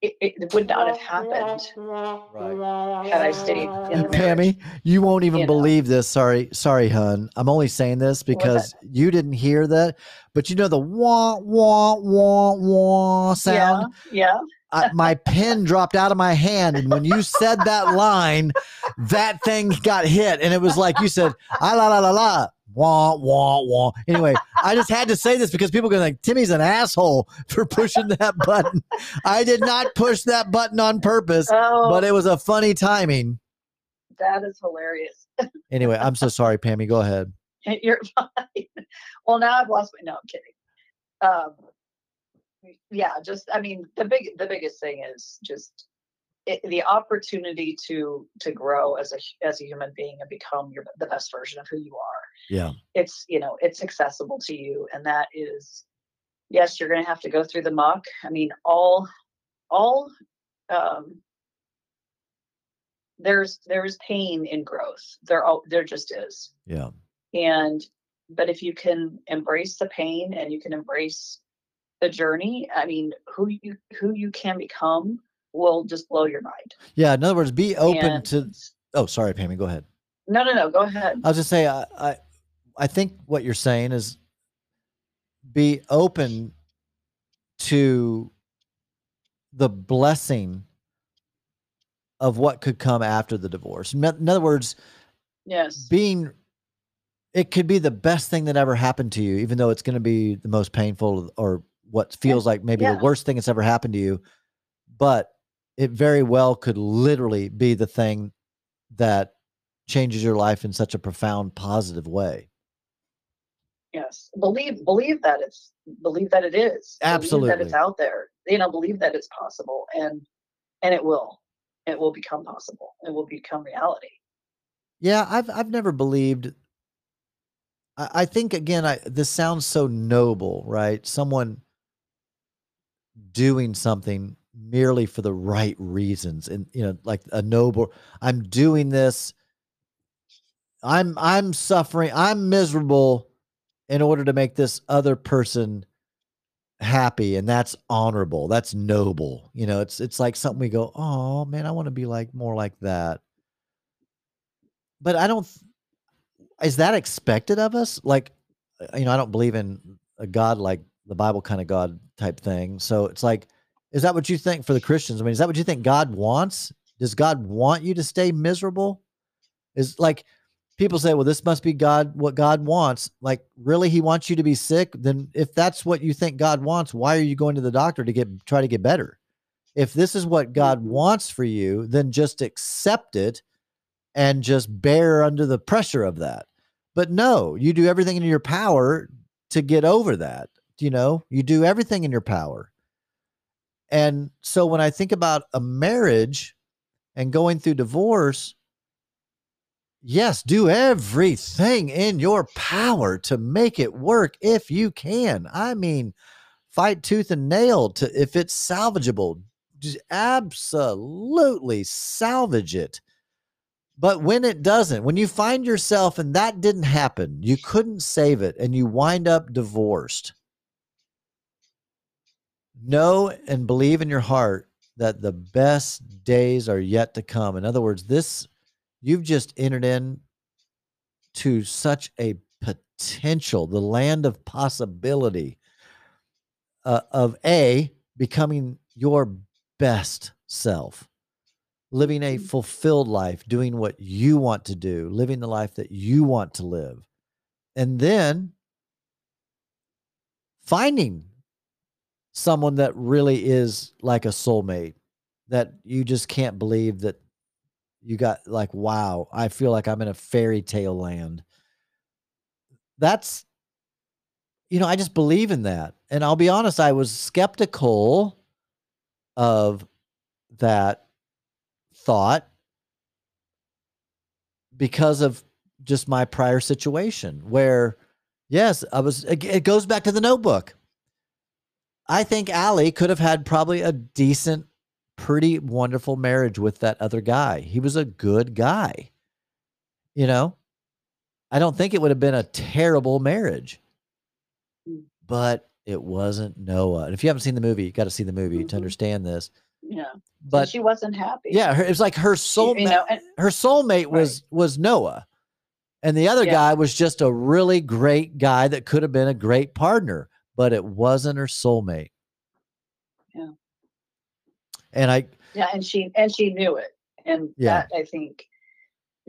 it, it would not have happened Right. had I stayed in the Pammy, you won't even you know. believe this. Sorry, sorry, hun. I'm only saying this because you didn't hear that, but you know the wah wah wah wah sound. Yeah, yeah. I, my pen dropped out of my hand, and when you said that line, that thing got hit, and it was like you said, "Ah la la la la." Wah wah wah. Anyway, I just had to say this because people are going to think Timmy's an asshole for pushing that button. I did not push that button on purpose, Oh, but it was a funny timing. that is hilarious. Anyway, I'm so sorry, Pammy. Go ahead. You're fine. Well, now I've lost my. No, I'm kidding. Um, yeah, just I mean, the big, the biggest thing is just it, the opportunity to to grow as a as a human being and become your the best version of who you are. Yeah. It's you know it's accessible to you, and that is yes, you're going to have to go through the muck. I mean, all all um, there's there's pain in growth. There all there just is Yeah. and but if you can embrace the pain and you can embrace the journey i mean who you who you can become will just blow your mind Yeah. In other words, be open And- to. Oh, sorry, Pammy. Go ahead. no no no go ahead I was just say I, I I think what you're saying is be open to the blessing of what could come after the divorce. In other words, yes being it could be the best thing that ever happened to you, even though it's going to be the most painful or what feels like maybe yeah. the worst thing that's ever happened to you. But it very well could literally be the thing that changes your life in such a profound positive way. yes believe believe that it's believe that it is believe that it's out there you know believe that it's possible and and it will it will become possible it will become reality Yeah, I've I've never believed. I, I think again, I this sounds so noble, right? Someone doing something merely for the right reasons, and you know, like a noble. I'm doing this. I'm I'm suffering. I'm miserable in order to make this other person happy, and that's honorable. That's noble. You know, it's it's like something we go, oh man, I want to be like more like that but I don't. Is that expected of us? Like, uh, you know, I don't believe in a God like the Bible kind of God type thing. So it's like, is that what you think for the Christians? I mean, is that what you think God wants? Does God want you to stay miserable? Is like people say, well, this must be God, what God wants. Like, really, He wants you to be sick? Then, if that's what you think God wants, why are you going to the doctor to get try to get better? If this is what God Mhm. wants for you, then just accept it and just bear under the pressure of that. But no, you do everything in your power to get over that. You know, you do everything in your power. And so when I think about a marriage and going through divorce, yes, do everything in your power to make it work if you can. I mean, fight tooth and nail to if it's salvageable, just absolutely salvage it. But when it doesn't, when you find yourself and that didn't happen, you couldn't save it and you wind up divorced, know and believe in your heart that the best days are yet to come. In other words, this you've just entered in to such a potential, the land of possibility uh, of a becoming your best self living a Mhm. fulfilled life, doing what you want to do, living the life that you want to live. And then finding someone that really is like a soulmate that you just can't believe that you got like wow, I feel like I'm in a fairy tale land. That's you know, I just believe in that. And I'll be honest, I was skeptical of that thought because of just my prior situation where Yes, I was. It goes back to the Notebook. I think Allie could have had probably a decent, pretty wonderful marriage with that other guy. He was a good guy. You know, I don't think it would have been a terrible marriage, but it wasn't Noah. And if you haven't seen the movie, you got to see the movie to Mhm. understand this. Yeah. But But she wasn't happy. yeah, her, it was like her soulmate. you know, and, her soulmate was was Noah, and the other Yeah. guy was just a really great guy that could have been a great partner, but it wasn't her soulmate. Yeah. And I, yeah, and she and she knew it. And Yeah. that I think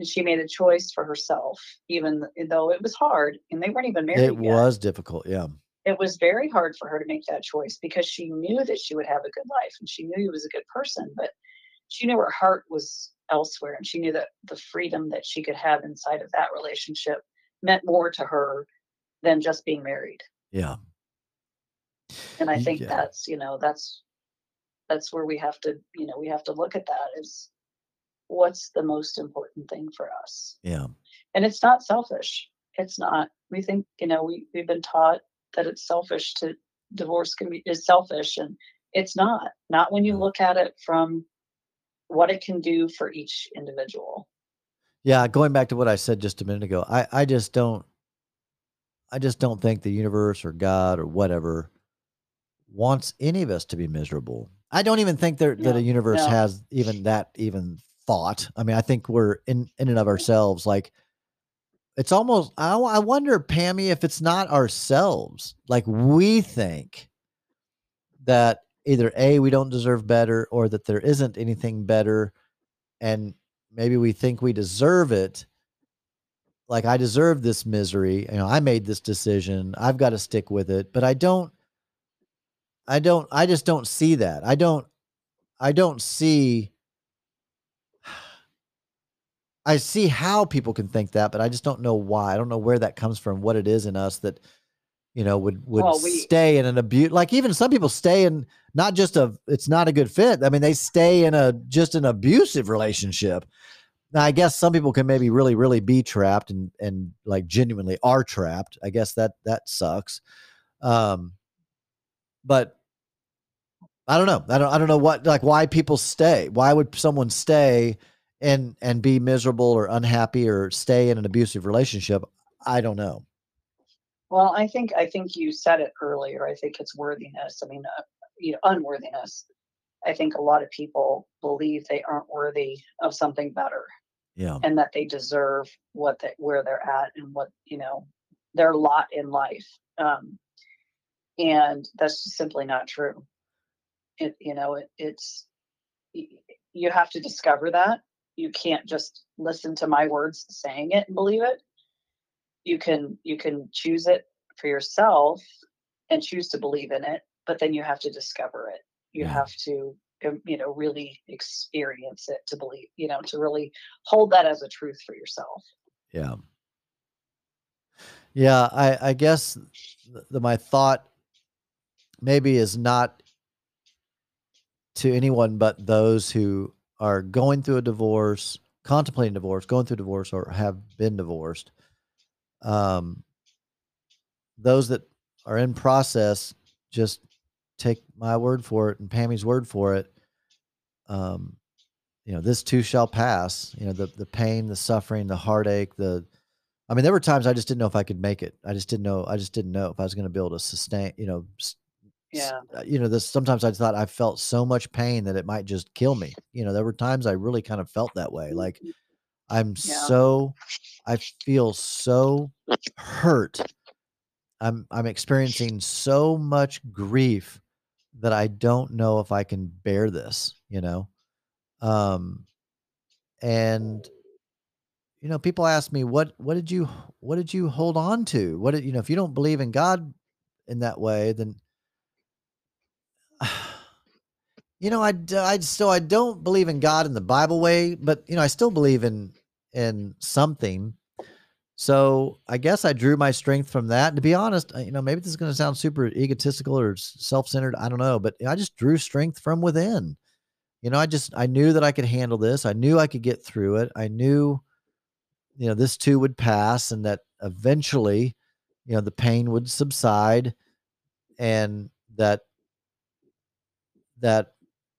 she made a choice for herself, even though it was hard and they weren't even married. it yet. was difficult. Yeah, it was very hard for her to make that choice because she knew that she would have a good life and she knew he was a good person, but she knew her heart was elsewhere and she knew that the freedom that she could have inside of that relationship meant more to her than just being married. yeah, And I think Yeah. that's, you know, that's that's where we have to, you know, we have to look at that is what's the most important thing for us. yeah, And it's not selfish. It's not. We think, you know, we, we've been taught that it's selfish to divorce can be is selfish and it's not. Not when you look at it from what it can do for each individual. yeah. Going back to what I said just a minute ago, I, I just don't, I just don't think the universe or God or whatever wants any of us to be miserable. I don't even think there that No, a universe no. has even that even thought. I mean, I think we're in in and of ourselves like it's almost I, I wonder Pammy if it's not ourselves. Like we think that either A we don't deserve better or that there isn't anything better and maybe we think we deserve it. Like I deserve this misery. You know, I made this decision. I've got to stick with it, but I don't I don't I just don't see that. I don't I don't see I see how people can think that, but I just don't know why. I don't know where that comes from, what it is in us that you know would would Well, we- stay in an abuse like even some people stay in not just a it's not a good fit. I mean, they stay in a just an abusive relationship. Now, I guess some people can maybe really, really be trapped and and like genuinely are trapped. I guess that that sucks. Um, but I don't know. I don't. I don't know what like why people stay. Why would someone stay and and be miserable or unhappy or stay in an abusive relationship? I don't know. Well, I think I think you said it earlier. I think it's worthiness. I mean, uh, you know, unworthiness. I think a lot of people believe they aren't worthy of something better. Yeah. and that they deserve what they where they're at and what you know their lot in life um and that's just simply not true. It you know it, it's you have to discover that. You can't just listen to my words saying it and believe it. You can you can choose it for yourself and choose to believe in it but then you have to discover it. You Yeah. have to um, you know really experience it to believe you know to really hold that as a truth for yourself. Yeah. Yeah, I I guess the, my thought maybe is not to anyone but those who are going through a divorce, contemplating divorce, going through divorce or have been divorced. Um those that are in process just take my word for it and Pammy's word for it. Um you know, this too shall pass. You know, the the pain, the suffering, the heartache, the I mean, there were times I just didn't know if I could make it. I just didn't know. I just didn't know if I was going to be able to sustain. You know, yeah uh, you know. This sometimes I thought I felt so much pain that it might just kill me. You know, there were times I really kind of felt that way. Like I'm Yeah. so, I feel so hurt. I'm I'm experiencing so much grief that I don't know if I can bear this. You know, um, and you know people ask me what what did you what did you hold on to what did you know if you don't believe in god in that way then you know I, I still i don't believe in god in the bible way but you know i still believe in in something. So i guess i drew my strength from that. And to be honest uh, you know maybe this is going to sound super egotistical or self-centered i don't know but i just drew strength from within. You know i just i knew that i could handle this. I knew i could get through it. I knew you know this too would pass and that eventually you know the pain would subside and that that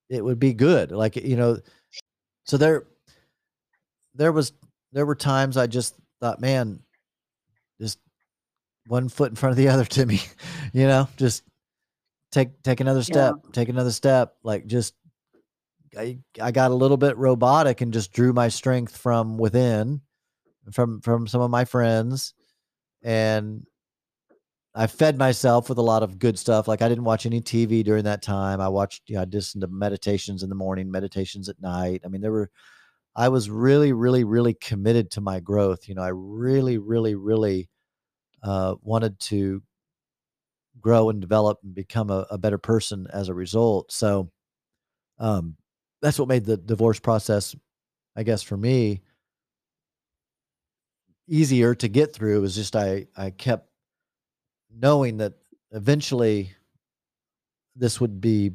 it would be good like you know so there there was there were times i just thought man just one foot in front of the other to me you know just take take another step yeah. take another step like just I, I got a little bit robotic and just drew my strength from within from from some of my friends and I fed myself with a lot of good stuff. Like I didn't watch any TV during that time. I watched, you know, I listened to meditations in the morning, meditations at night. I mean, there were, I was really, really, really committed to my growth. You know, I really, really, really uh, wanted to grow and develop and become a, a better person as a result. So, um, that's what made the divorce process, I guess, for me easier to get through. Was just I I kept knowing that eventually this would be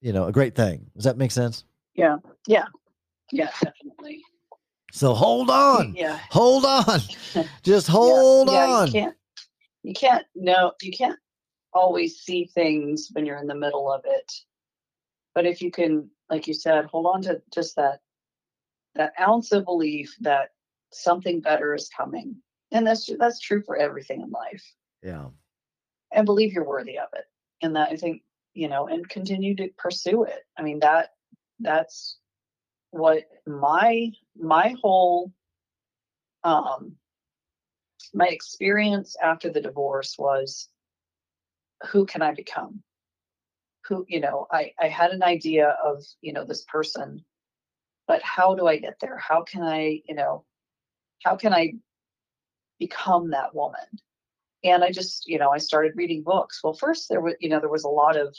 you know a great thing. Does that make sense? Yeah. Yeah. Yeah definitely. So hold on. Yeah. Hold on. Just hold yeah, yeah, on. you can't you can't know you can't always see things when you're in the middle of it. But if you can like you said hold on to just that that ounce of belief that something better is coming and that's that's true for everything in life. Yeah. And believe you're worthy of it and that i think you know and continue to pursue it. I mean that that's what my my whole um my experience after the divorce was who can i become? Who you know i i had an idea of you know this person but how do i get there? How can i you know how can i become that woman. And i just you know i started reading books. Well first there was you know there was a lot of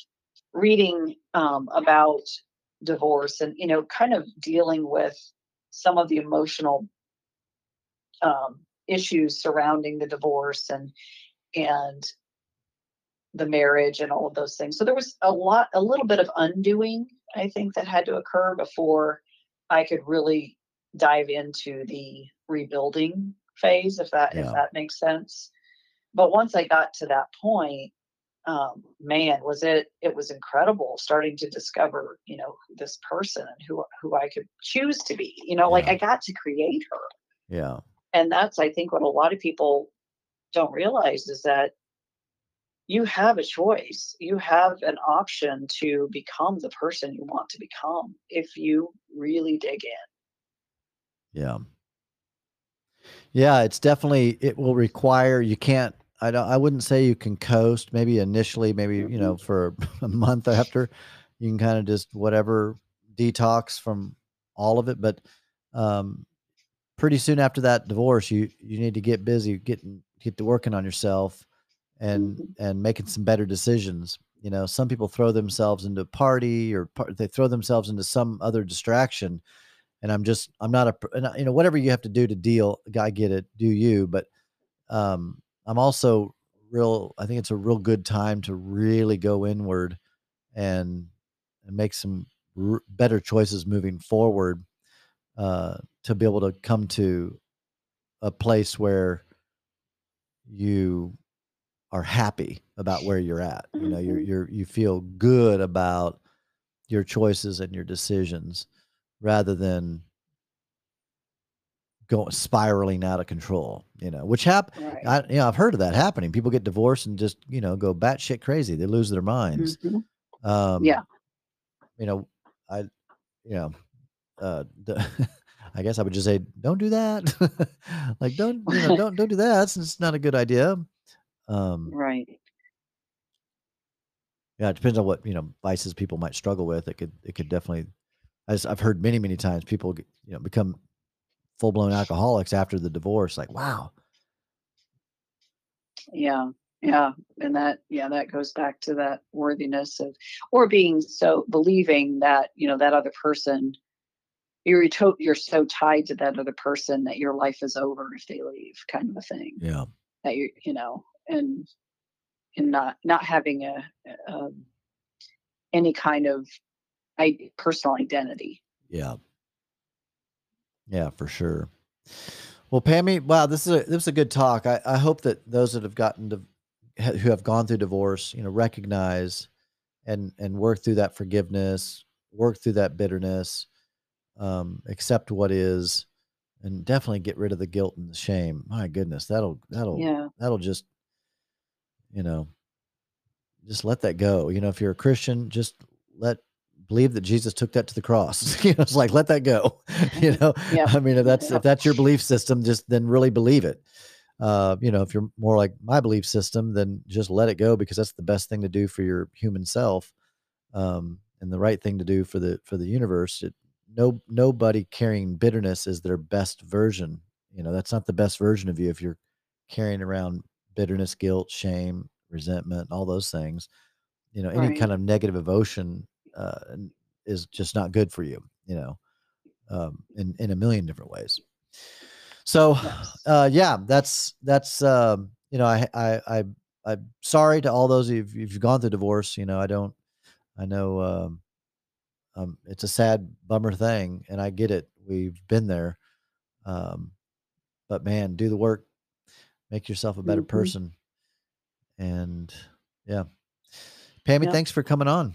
reading um, about divorce and you know kind of dealing with some of the emotional um, issues surrounding the divorce and and the marriage and all of those things. So there was a lot a little bit of undoing i think that had to occur before i could really dive into the rebuilding phase, if that yeah. if that makes sense. But once I got to that point, um, man, was it it was incredible starting to discover, you know, this person and who who I could choose to be. You know, yeah. like I got to create her. Yeah. And that's I think what a lot of people don't realize is that you have a choice. You have an option to become the person you want to become if you really dig in. Yeah. Yeah, it's definitely it will require you can't I don't I wouldn't say you can coast maybe initially maybe you know mm-hmm. for a month after you can kind of just whatever detox from all of it but um pretty soon after that divorce you you need to get busy getting get to working on yourself and mm-hmm. and making some better decisions you know some people throw themselves into a party or par- they throw themselves into some other distraction and I'm just I'm not a you know whatever you have to do to deal, I get it, do you? But um, I'm also real. I think it's a real good time to really go inward and and make some r- better choices moving forward uh, to be able to come to a place where you are happy about where you're at. You know, you're mm-hmm. you're you feel good about your choices and your decisions rather than going spiraling out of control, you know, which happen. Right. I, you know, I've heard of that happening. People get divorced and just, you know, go batshit crazy. They lose their minds. Mm-hmm. Um, yeah. You know, I, you know, uh, the, I guess I would just say, don't do that. like, don't, you know, don't, don't do that. It's, it's not a good idea. Um, right. Yeah. It depends on what, you know, vices people might struggle with. It could, it could definitely as I've heard many, many times, people you know become full blown alcoholics after the divorce. Like, wow. Yeah, yeah, and that yeah that goes back to that worthiness of or being so believing that you know that other person you're to, you're so tied to that other person that your life is over if they leave, kind of a thing. Yeah, that you you know and and not not having a, a um, any kind of personal identity. Yeah. Yeah, for sure. Well, Pammy, wow, this is a this was a good talk. I, I hope that those that have gotten to who have gone through divorce, you know, recognize and and work through that forgiveness, work through that bitterness, um, accept what is, and definitely get rid of the guilt and the shame. My goodness, that'll that'll Yeah. that'll just you know just let that go. You know, if you're a Christian, just let believe that Jesus took that to the cross. you know, it's like let that go. you know, Yep. I mean, if that's Yep. if that's your belief system, just then really believe it. Uh, you know, if you're more like my belief system, then just let it go because that's the best thing to do for your human self, um, and the right thing to do for the for the universe. It, no, nobody carrying bitterness is their best version. You know, that's not the best version of you if you're carrying around bitterness, guilt, shame, resentment, all those things. You know, any Right. kind of negative emotion uh, is just not good for you. You know, um, in in a million different ways. So, uh, yeah, that's that's um, you know, I I I I'm sorry to all those if you've gone through divorce. You know, I don't. I know um, um, it's a sad bummer thing, and I get it. We've been there, um, but man, do the work, make yourself a better Mhm. person, and yeah, Pammy, Yep. thanks for coming on.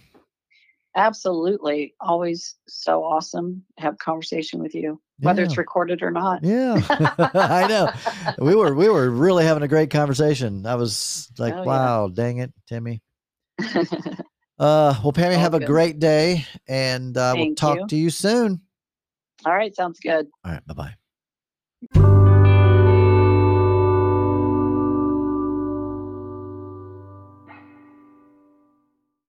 Absolutely. Always so awesome to have a conversation with you, whether Yeah. it's recorded or not. Yeah, I know. We were we were really having a great conversation. I was like, Oh, yeah. wow, dang it, Timmy. Uh, well, Pammy, have a great day, and uh, we'll talk you. to you soon. All right. Sounds good. All right, bye bye.